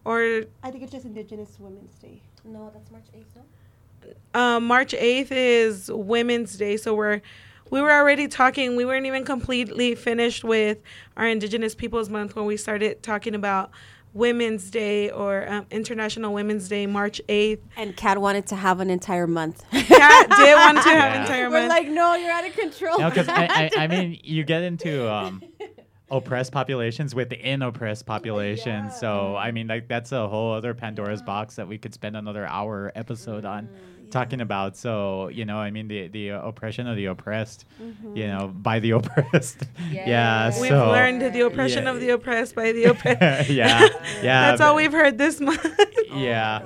Or I think it's just Indigenous Women's Day. No, that's March 8th, no? uh, March 8th is Women's Day. So we're we were already talking. We weren't even completely finished with our Indigenous Peoples Month when we started talking about Women's Day or um, International Women's Day, March 8th. And Kat wanted to have an entire month. Kat did want to have Yeah. entire We're month. like, no, you're out of control. No, because I, I, I mean, you get into um, oppressed populations within oppressed populations. So I mean, like that's a whole other Pandora's box that we could spend another hour episode on talking about. So you know, I mean, the the uh, oppression of the oppressed, you know, by the oppressed. yeah. Yes. we've so learned the oppression yeah. of the oppressed by the oppressed. yeah, yeah. That's all we've heard this month. Yeah.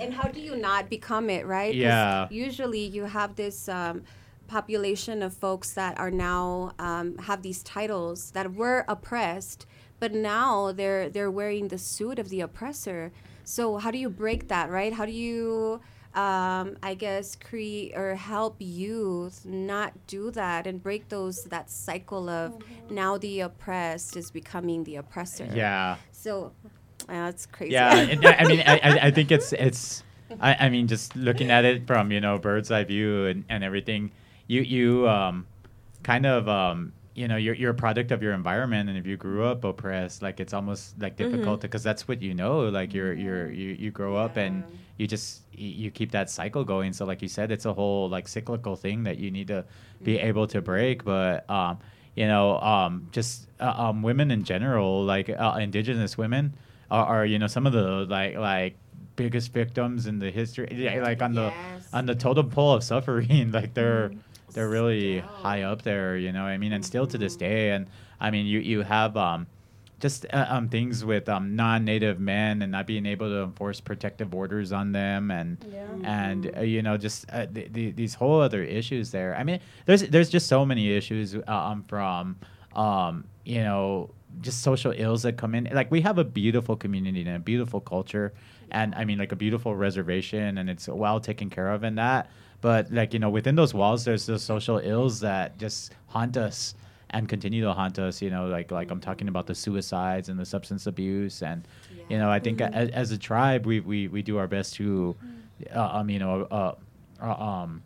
And how do you not become it, right? Yeah. Usually you have this um, population of folks that are now um, have these titles that were oppressed, but now they're they're wearing the suit of the oppressor. So how do you break that, right? How do you um, I guess create or help youth not do that and break those that cycle of now the oppressed is becoming the oppressor. Yeah. So uh, that's crazy. Yeah, and I I mean, I, I- I think it's it's. I, I mean, just looking at it from you know bird's eye view and, and everything, you you um, kind of um, you know you're you're a product of your environment, and if you grew up oppressed, like it's almost like difficult because that's what you know. Like you're you're you, you grow up and you just you keep that cycle going. So like you said, it's a whole like cyclical thing that you need to be able to break. But um, you know, um, just uh, um, women in general, like uh, indigenous women, are, are you know some of the like like biggest victims in the history, yeah, like on the Yes. on the totem pole of suffering. Like they're they're really high up there. You know, I mean, and still to this day. And I mean, you you have um. Just uh, um, things with um, non-native men and not being able to enforce protective orders on them, and and uh, you know just uh, th- th- these whole other issues there. I mean, there's there's just so many issues um, from um, you know just social ills that come in. Like we have a beautiful community and a beautiful culture, and I mean like a beautiful reservation, and it's well taken care of in that. But like you know within those walls, there's those social ills that just haunt us and continue to haunt us. You know, like like I'm talking about the suicides and the substance abuse, and you know I think a- as, as a tribe, we, we we do our best to, uh, um, you know, uh, uh, um,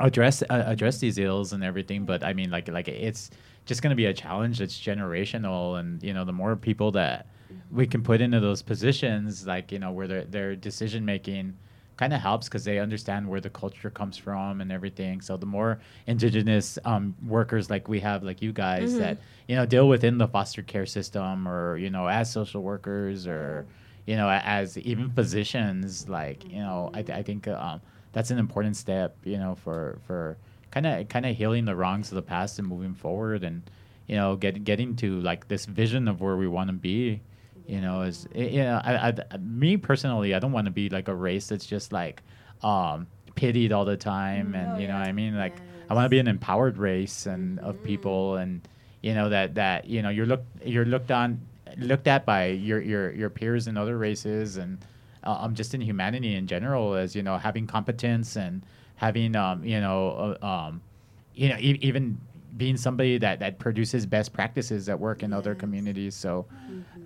address uh, address these ills and everything. But I mean, like like it's just going to be a challenge that's generational, and you know, the more people that we can put into those positions, like you know, where their their decision making kind of helps because they understand where the culture comes from and everything. So the more indigenous um, workers like we have, like you guys, that you know deal within the foster care system, or you know, as social workers, or you know, as even physicians, like you know, I, th- I think um, that's an important step, you know, for for kind of kind of healing the wrongs of the past and moving forward, and you know, get, getting to like this vision of where we want to be. You know, is i- you know, I, I, me personally, I don't want to be like a race that's just like um, pitied all the time, and you know, what I mean, like I want to be an empowered race and of people, and you know that that you know you're looked you're looked on looked at by your your your peers in other races and uh, um just in humanity in general as you know having competence and having um you know uh, um you know e- even being somebody that that produces best practices that work in other communities so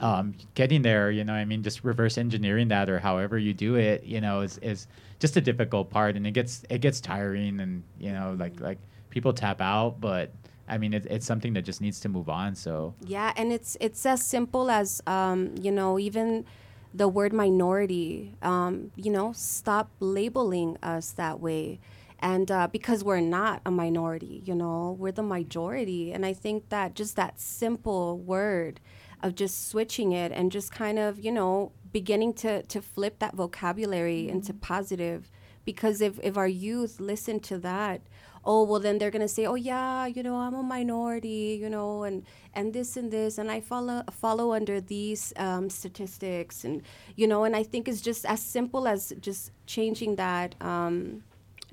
um getting there you know i mean just reverse engineering that or however you do it you know is is just a difficult part and it gets it gets tiring and you know like like people tap out but I mean, it, it's something that just needs to move on. So Yeah, and it's it's as simple as um, you know even the word minority. Um, you know, stop labeling us that way, and uh, because we're not a minority, you know, we're the majority. And I think that just that simple word of just switching it and just kind of you know beginning to to flip that vocabulary into positive. Because if if our youth listen to that oh well then they're gonna say oh yeah you know i'm a minority you know and and this and this and i follow follow under these um, statistics. And you know and i think it's just as simple as just changing that um,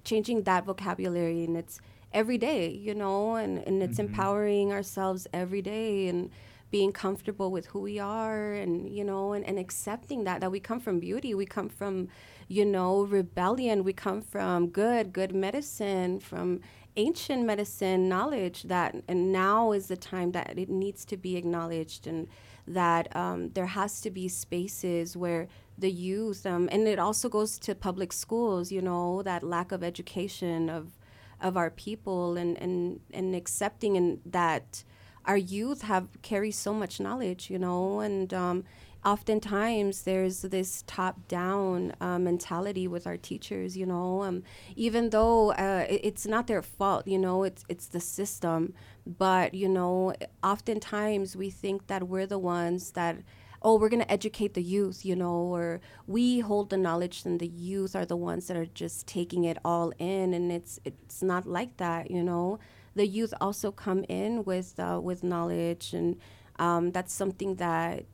changing that vocabulary and it's every day you know and, and it's mm-hmm. empowering ourselves every day and being comfortable with who we are and you know and, and accepting that that we come from beauty we come from you know rebellion we come from good good medicine from ancient medicine knowledge that and now is the time that it needs to be acknowledged and that um, there has to be spaces where the youth um, and it also goes to public schools you know that lack of education of of our people and and and accepting and that our youth have carry so much knowledge you know and um, oftentimes there's this top down uh, mentality with our teachers you know um, even though uh, it, it's not their fault you know it's it's the system. But you know oftentimes we think that we're the ones that oh we're going to educate the youth you know or we hold the knowledge and the youth are the ones that are just taking it all in and it's it's not like that you know. The youth also come in with uh, with knowledge and um, that's something that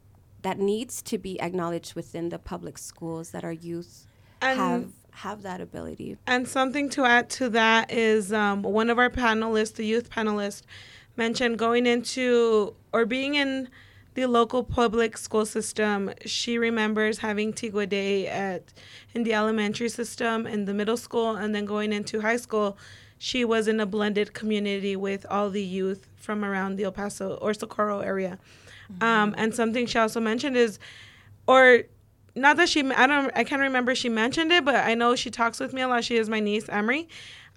that needs to be acknowledged within the public schools that our youth And- have have that ability And something to add to that is um, one of our panelists, the youth panelist, mentioned going into or being in the local public school system. She remembers having Tigua Day at in the elementary system, in the middle school, and then going into high school. She was in a blended community with all the youth from around the El Paso or Socorro area. Um, and something she also mentioned is, or not that she I don't I can't remember she mentioned it, but I know she talks with me a lot. She is my niece Emery.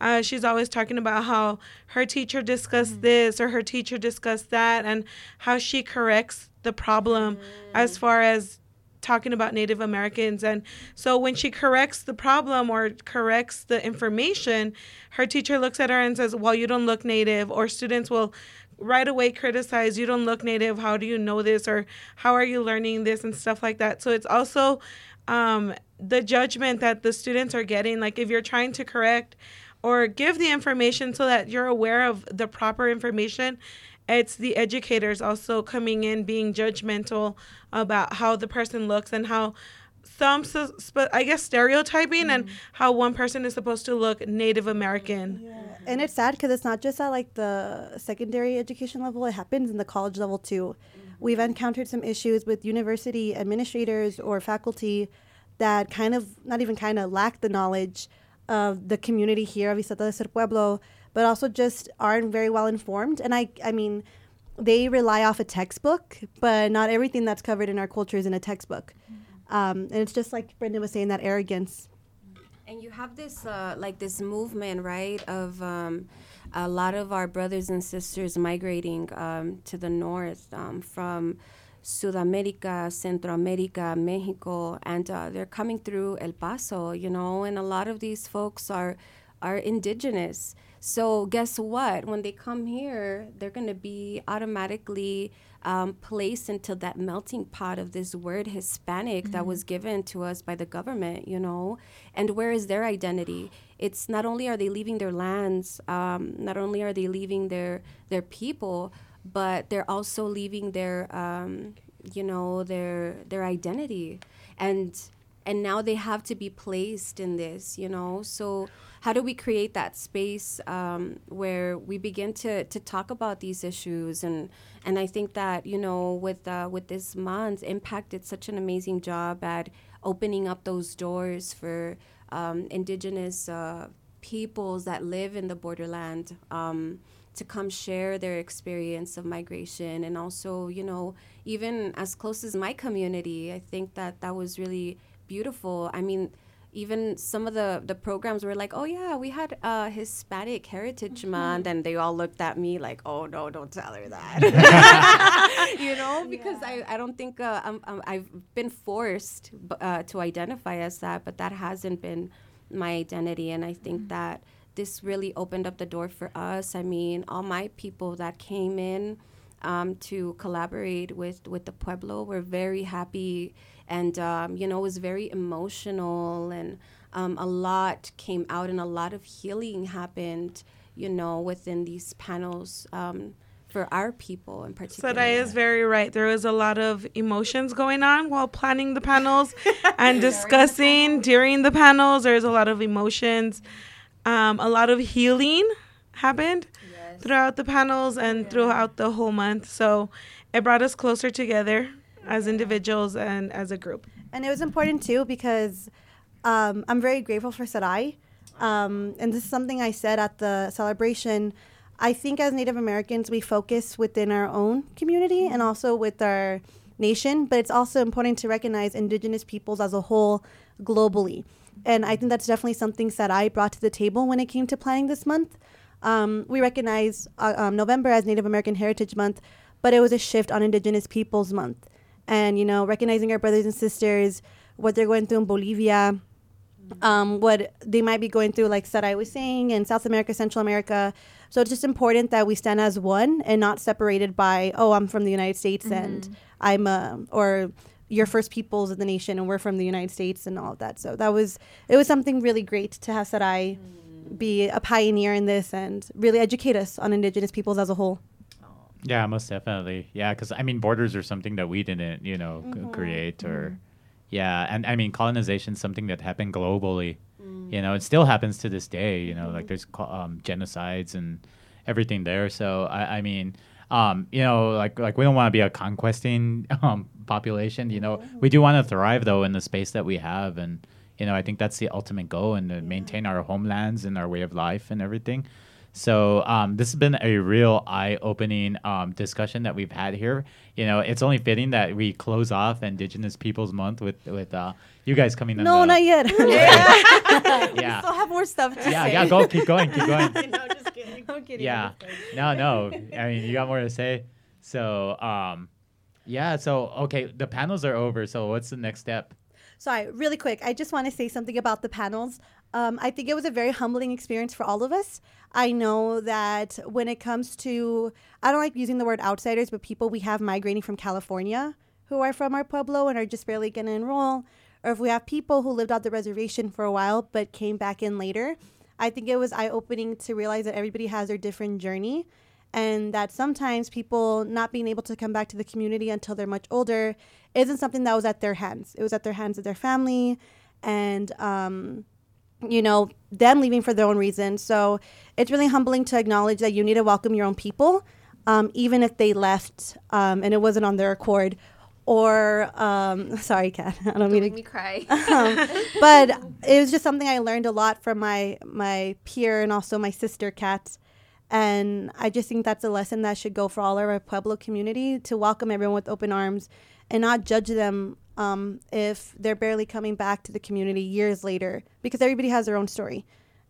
Uh, she's always talking about how her teacher discussed this or her teacher discussed that, and how she corrects the problem as far as talking about Native Americans. And so when she corrects the problem or corrects the information, her teacher looks at her and says, Well, you don't look Native, or students will right away criticize you don't look native. How do you know this? Or how are you learning this? and stuff like that. So it's also um, the judgment that the students are getting. Like if you're trying to correct or give the information so that you're aware of the proper information it's the educators also coming in being judgmental about how the person looks and how some i guess stereotyping and mm. how one person is supposed to look native american Yeah. And it's sad because it's not just at like the secondary education level; it happens in the college level too. Mm-hmm. We've encountered some issues with university administrators or faculty that kind of, not even kind of, lack the knowledge of the community here of Isleta del Sur Pueblo, but also just aren't very well informed. And I, I mean, they rely off a textbook, but not everything that's covered in our culture is in a textbook. Mm-hmm. Um, and it's just like Brenda was saying, that arrogance. And you have this uh, like this movement, right, of um, a lot of our brothers and sisters migrating um, to the north um, from Sudamerica, Centroamerica, Mexico, and uh, they're coming through El Paso, you know, and a lot of these folks are are indigenous. So guess what? When they come here, they're going to be automatically um, placed into that melting pot of this word Hispanic that was given to us by the government, you know. And where is their identity? It's not only are they leaving their lands, um, not only are they leaving their their people, but they're also leaving their, um, you know, their their identity, and and now they have to be placed in this, you know. So how do we create that space um, where we begin to, to talk about these issues? And and I think that you know with uh, with this month impact did such an amazing job at opening up those doors for um, indigenous uh, peoples that live in the borderland um, to come share their experience of migration and also you know even as close as my community. I think that that was really beautiful. I mean even some of the the programs were like, oh yeah, we had uh, Hispanic Heritage Month, and they all looked at me like, oh no, don't tell her that, you know, because I I don't think uh, I'm, I'm, I've been forced uh, to identify as that, but that hasn't been my identity, and I think that this really opened up the door for us. I mean, all my people that came in um, to collaborate with with the pueblo were very happy and um, you know it was very emotional and um, a lot came out and a lot of healing happened you know within these panels um, for our people in particular Saray is very right. There was a lot of emotions going on while planning the panels and discussing during the panels. There was a lot of emotions. Um, a lot of healing happened throughout the panels and throughout the whole month. So it brought us closer together as individuals and as a group. And it was important too because um, I'm very grateful for Saray. Um, and this is something I said at the celebration. I think as Native Americans, we focus within our own community and also with our nation, but it's also important to recognize Indigenous peoples as a whole globally. And I think that's definitely something Saray brought to the table when it came to planning this month. Um, we recognize uh, um, November as Native American Heritage Month, but it was a shift on Indigenous Peoples Month and you know recognizing our brothers and sisters what they're going through in bolivia um, what they might be going through like saray was saying in south america central america so it's just important that we stand as one and not separated by oh i'm from the united states mm-hmm. and i'm uh, or your first peoples of the nation and we're from the united states and all of that so that was it was something really great to have saray mm. be a pioneer in this and really educate us on indigenous peoples as a whole yeah, most definitely. Yeah, because I mean, borders are something that we didn't, you know, mm-hmm. create or, mm-hmm. yeah, and I mean, colonization is something that happened globally. Mm. You know, it still happens to this day. You know, mm-hmm. like there's um, genocides and everything there. So I, I mean, um, you know, like like we don't want to be a conquesting um, population. You know, we do want to thrive though in the space that we have, and you know, I think that's the ultimate goal, and to maintain our homelands and our way of life and everything. So um, this has been a real eye-opening um, discussion that we've had here. You know, it's only fitting that we close off Indigenous Peoples Month with with uh, you guys coming. No, the, not yet. yeah, yeah. still have more stuff to yeah, say. Yeah, go, keep going, keep going. no, just kidding. I'm kidding. Yeah, no, no. I mean, you got more to say. So, um, yeah. So, okay, the panels are over. So, what's the next step? Sorry, really quick. I just want to say something about the panels. Um, I think it was a very humbling experience for all of us. I know that when it comes to, I don't like using the word outsiders, but people we have migrating from California who are from our pueblo and are just barely going to enroll, or if we have people who lived on the reservation for a while but came back in later, I think it was eye opening to realize that everybody has their different journey and that sometimes people not being able to come back to the community until they're much older isn't something that was at their hands. It was at their hands of their family and, um, you know, them leaving for their own reasons. So it's really humbling to acknowledge that you need to welcome your own people, um, even if they left um, and it wasn't on their accord. Or, um, sorry, Kat, I don't, don't mean to make me cry. Um, but it was just something I learned a lot from my my peer and also my sister, Kat. And I just think that's a lesson that should go for all of our Pueblo community to welcome everyone with open arms and not judge them um, if they're barely coming back to the community years later, because everybody has their own story.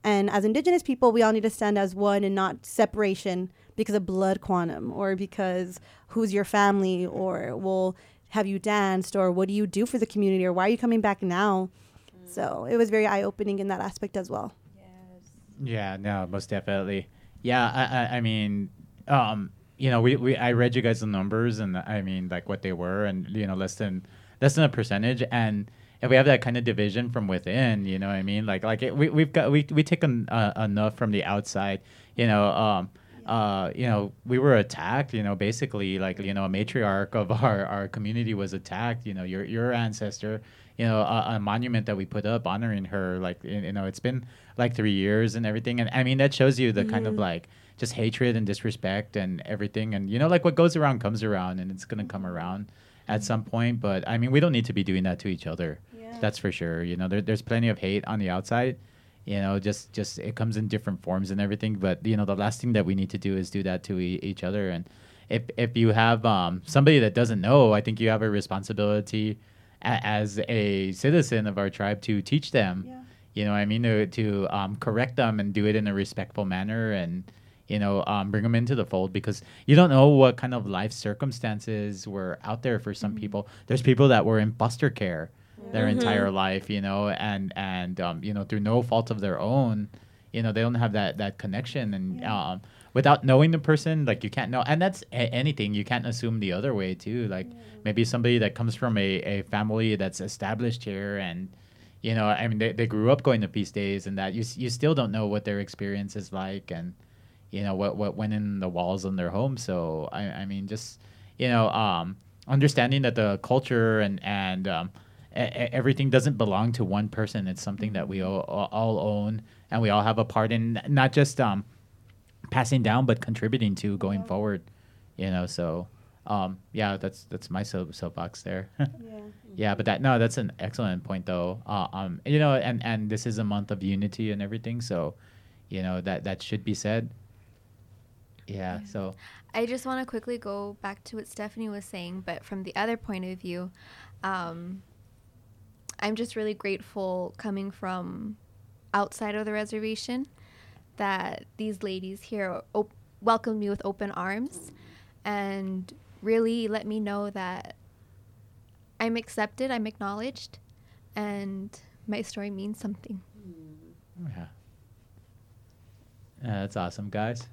And as Indigenous people, we all need to stand as one and not separation because of blood quantum or because who's your family or well, have you danced or what do you do for the community or why are you coming back now? Mm. So it was very eye opening in that aspect as well. Yes. Yeah, no, most definitely. Yeah, I, I, I mean, um, you know, we, we I read you guys the numbers and I mean like what they were and you know less than less not a percentage and if we have that kind of division from within, you know what I mean? Like like it, we we've got we we take an, uh, enough from the outside, you know. Um, uh, you know, we were attacked. You know, basically like you know a matriarch of our our community was attacked. You know, your your ancestor. You know, a, a monument that we put up honoring her. Like you know, it's been like three years and everything. And I mean that shows you the mm-hmm. kind of mm-hmm. like just hatred and disrespect and everything. And you know, like what goes around comes around, and it's gonna come around at some point. But I mean, we don't need to be doing that to each other. Yeah. That's for sure. You know, there, there's plenty of hate on the outside. You know, just just it comes in different forms and everything. But you know, the last thing that we need to do is do that to e- each other. And if if you have um, somebody that doesn't know, I think you have a responsibility a- as a citizen of our tribe to teach them. Yeah. You know, what I mean, to to um, correct them and do it in a respectful manner, and you know, um, bring them into the fold because you don't know what kind of life circumstances were out there for some people. There's people that were in foster care their entire life, you know, and and um, you know, through no fault of their own, you know, they don't have that that connection, and um, without knowing the person, like you can't know, and that's a- anything. You can't assume the other way too. Like maybe somebody that comes from a, a family that's established here, and you know, I mean, they, they grew up going to feast days, and that you you still don't know what their experience is like, and you know what what went in the walls in their home. So I I mean, just you know, um, understanding that the culture and and um, everything doesn't belong to one person. It's something that we all, all own, and we all have a part in not just um, passing down, but contributing to going forward. You know, so um, yeah, that's that's my soap soapbox there. Yeah. yeah, but that no, that's an excellent point though. Uh, um, you know, and and this is a month of unity and everything, so you know that that should be said. Yeah. So I just want to quickly go back to what Stephanie was saying, but from the other point of view, um, I'm just really grateful coming from outside of the reservation that these ladies here op- welcomed me with open arms and really let me know that I'm accepted, I'm acknowledged, and my story means something. yeah. Yeah, that's awesome, guys.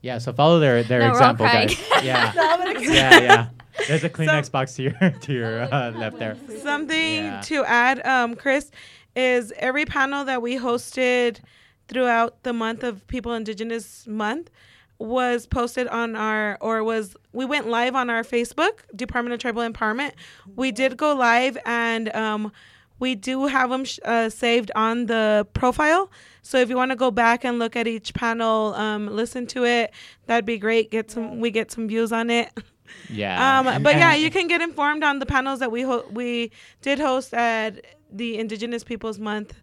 Yeah, so follow their their No, example, guys. Yeah. yeah, yeah. There's a Kleenex box to your to your uh, left there. Something Yeah. to add, um, Chris, is every panel that we hosted throughout the month of People Indigenous Month was posted on our or was we went live on our Facebook Department of Tribal Empowerment. We did go live and um, we do have them sh- uh, saved on the profile. So if you want to go back and look at each panel, um, listen to it, that'd be great. Get some we get some views on it. Yeah. Um, but yeah, you can get informed on the panels that we ho- we did host at the Indigenous Peoples Month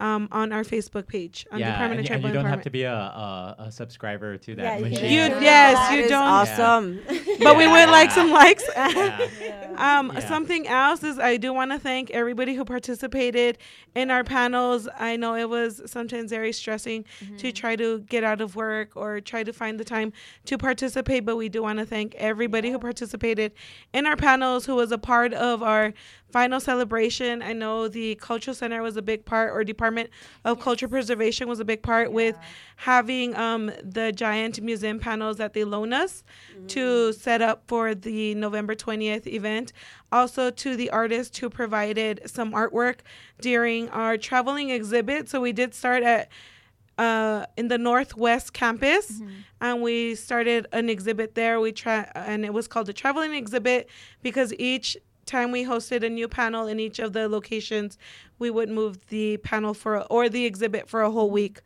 um, on our Facebook page on yeah, Department and, of and you don't have to be a, a, a subscriber to that Yeah, you machine. You Yeah. yes, That you is don't. awesome. But we would like some likes. Yeah. Um, Yeah. Something else is I do want to thank everybody who participated in our panels. I know it was sometimes very stressing to try to get out of work or try to find the time to participate, but we do want to thank everybody who participated in our panels, who was a part of our final celebration. I know the Cultural Center was a big part, or Department of Culture Preservation was a big part with having um, the giant museum panels that they loan us to set up for the November 20th event. Also, to the artists who provided some artwork during our traveling exhibit. So, we did start at uh, in the Northwest campus, and we started an exhibit there. We try, and it was called the traveling exhibit because each time we hosted a new panel in each of the locations, we would move the panel for or the exhibit for a whole week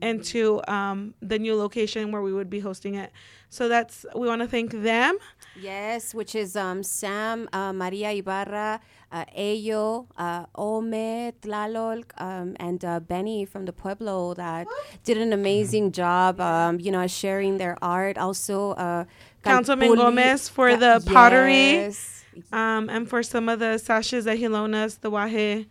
into um, the new location where we would be hosting it. So that's we want to thank them. Yes, which is um, Sam, uh, Maria Ibarra, uh, Ayo, uh, Ome, Tlalol, um, and uh, Benny from the Pueblo that did an amazing job, um, you know, sharing their art. Also, uh, Councilman Gomez for the pottery. Yes. Um, and for some of the sashes that he loaned us, the wahe.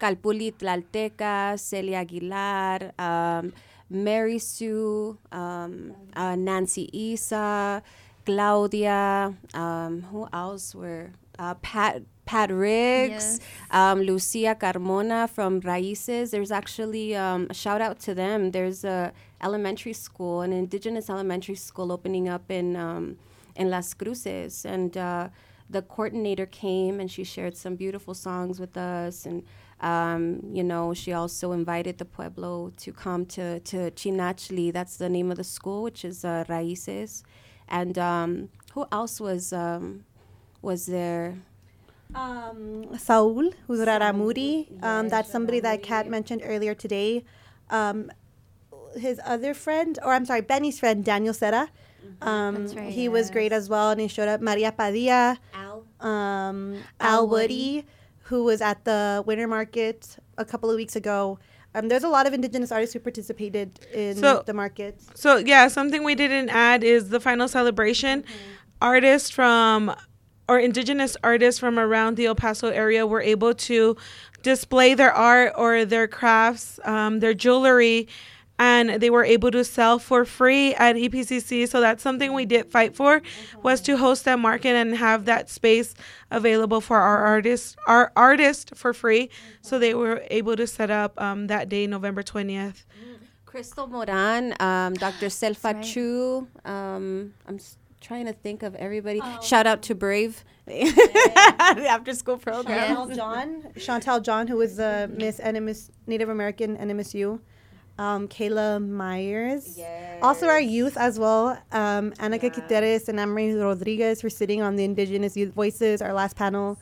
Calpuli Tlalteca, Celia Aguilar, um, Mary Sue, um, uh, Nancy Isa, Claudia, um, who else were uh, Pat Pat Riggs, Yes. um, Lucia Carmona from Raices. There's actually um, a shout out to them. There's a elementary school, an indigenous elementary school opening up in um, in Las Cruces, and uh, the coordinator came and she shared some beautiful songs with us and. Um, you know, she also invited the Pueblo to come to, to Chinachli. That's the name of the school, which is uh, Raices. And um, who else was um, was there? Um, Saul, who's Raramuri. Um, that's somebody that Kat mentioned earlier today. Um, his other friend, or I'm sorry, Benny's friend, Daniel Serra. Um, That's right, he was great as well, and he showed up. Maria Padilla, Al. um, Al Al Woody, who was at the Winter Market a couple of weeks ago. Um, there's a lot of Indigenous artists who participated in So- the market. So yeah, something we didn't add is the final celebration. Artists from or indigenous artists from around the El Paso area were able to display their art or their crafts, um, their jewelry, and they were able to sell for free at EPCC. So that's something we did fight for was to host that market and have that space available for our artists, our artists for free. So they were able to set up um, that day, November twentieth. Crystal Moran, um, Dr. Selfa right. Chu. Um, I'm trying to think of everybody. Shout out to Brave the after school program. Chantel John, Chantel John, who was the Miss NMS Native American NMSU. Um, Kayla Myers. Also, our youth as well. Um, Annika Quiteres and Amory Rodriguez were sitting on the Indigenous Youth Voices, our last panel.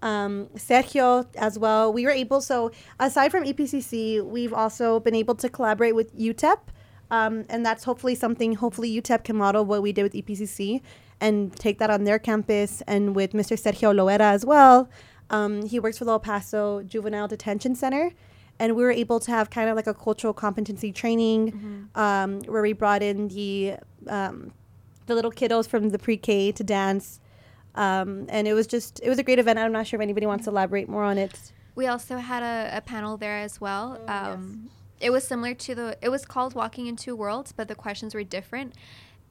Um, Sergio as well. We were able, so aside from EPCC, we've also been able to collaborate with UTEP. Um, and that's hopefully something, hopefully UTEP can model what we did with EPCC and take that on their campus and with Mr. Sergio Loera as well. Um, he works for the El Paso Juvenile Detention Center. And we were able to have kind of like a cultural competency training um, where we brought in the, um, the little kiddos from the pre-K to dance. Um, and it was just, it was a great event. I'm not sure if anybody wants to elaborate more on it. We also had a, a panel there as well. Oh, Um, It was similar to the. It was called Walking into Worlds, but the questions were different.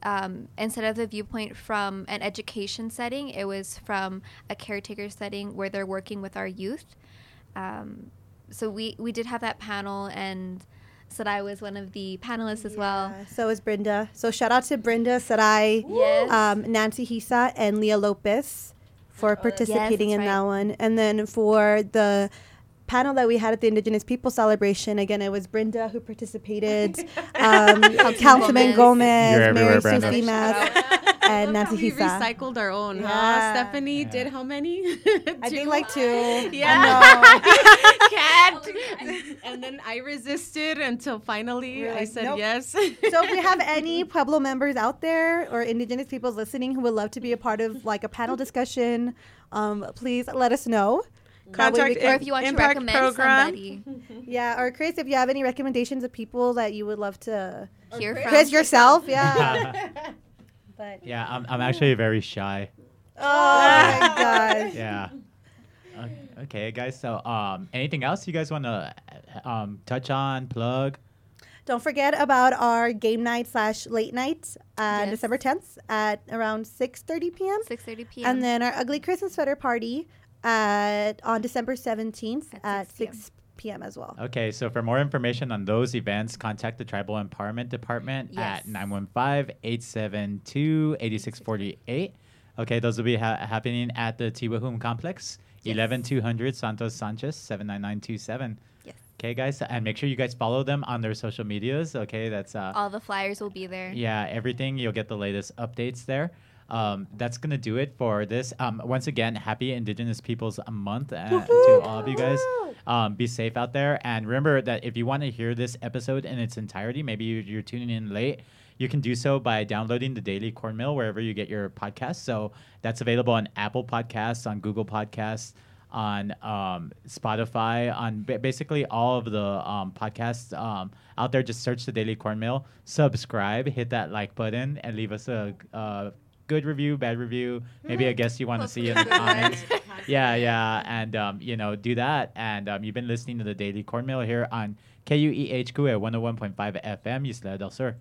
Um, instead of the viewpoint from an education setting, it was from a caretaker setting where they're working with our youth. Um, so we we did have that panel, and Saray was one of the panelists as well. So is Brenda. So shout out to Brenda, Saray, Yes. um, Nancy Hisa, and Leah Lopez for participating Yes, in that's that one. And then for the panel that we had at the Indigenous People Celebration, again, it was Brenda who participated, um, Councilman Gomez. Gomez, Mary everywhere, Sue Brenda. Dimas, and Nancy we Hisa. recycled our own, Yeah. huh? Stephanie Yeah. did how many? I think like two. Yeah. Cat. and then I resisted until finally You're I like, said nope. yes. So if we have any Pueblo members out there or Indigenous peoples listening who would love to be a part of like a panel discussion, um, please let us know. That way we Or if you want to recommend program. somebody, Yeah, or Chris, if you have any recommendations of people that you would love to hear from. Chris yourself, yeah. but Yeah, I'm, I'm actually very shy. oh my gosh. Yeah. Uh, okay, guys. So, um, anything else you guys want to um, touch on, plug? Don't forget about our game night slash late night uh, Yes. December 10th at around 6.30 p.m. 6:30 p.m. And then our Ugly Christmas Sweater Party at, on December 17th At at 6 6 p.m. as well. Okay, so for more information on those events, contact the Tribal Empowerment Department Yes. at 915-872-8648. Okay, those will be ha- happening at the Tiwahum Complex, Yes. 11200 Santos Sanchez, 79927. Yes. Okay, guys, and make sure you guys follow them on their social medias. Okay, that's uh, all the flyers will be there. yeah, everything. You'll get the latest updates there. Um, that's gonna do it for this. Um, once again, happy Indigenous Peoples Month uh, to all of you guys. Um, be safe out there, and remember that if you want to hear this episode in its entirety, maybe you- you're tuning in late. You can do so by downloading the Daily Cornmeal wherever you get your podcasts. So that's available on Apple Podcasts, on Google Podcasts, on um, Spotify, on ba- basically all of the um, podcasts um, out there. Just search the Daily Cornmeal, subscribe, hit that like button, and leave us a, a good review, bad review, maybe a guest you want to see in the comments. yeah, yeah, and um, you know, do that. And um, you've been listening to the Daily Cornmeal here on KUEHQ at 101.5 FM, Isleta del Sur.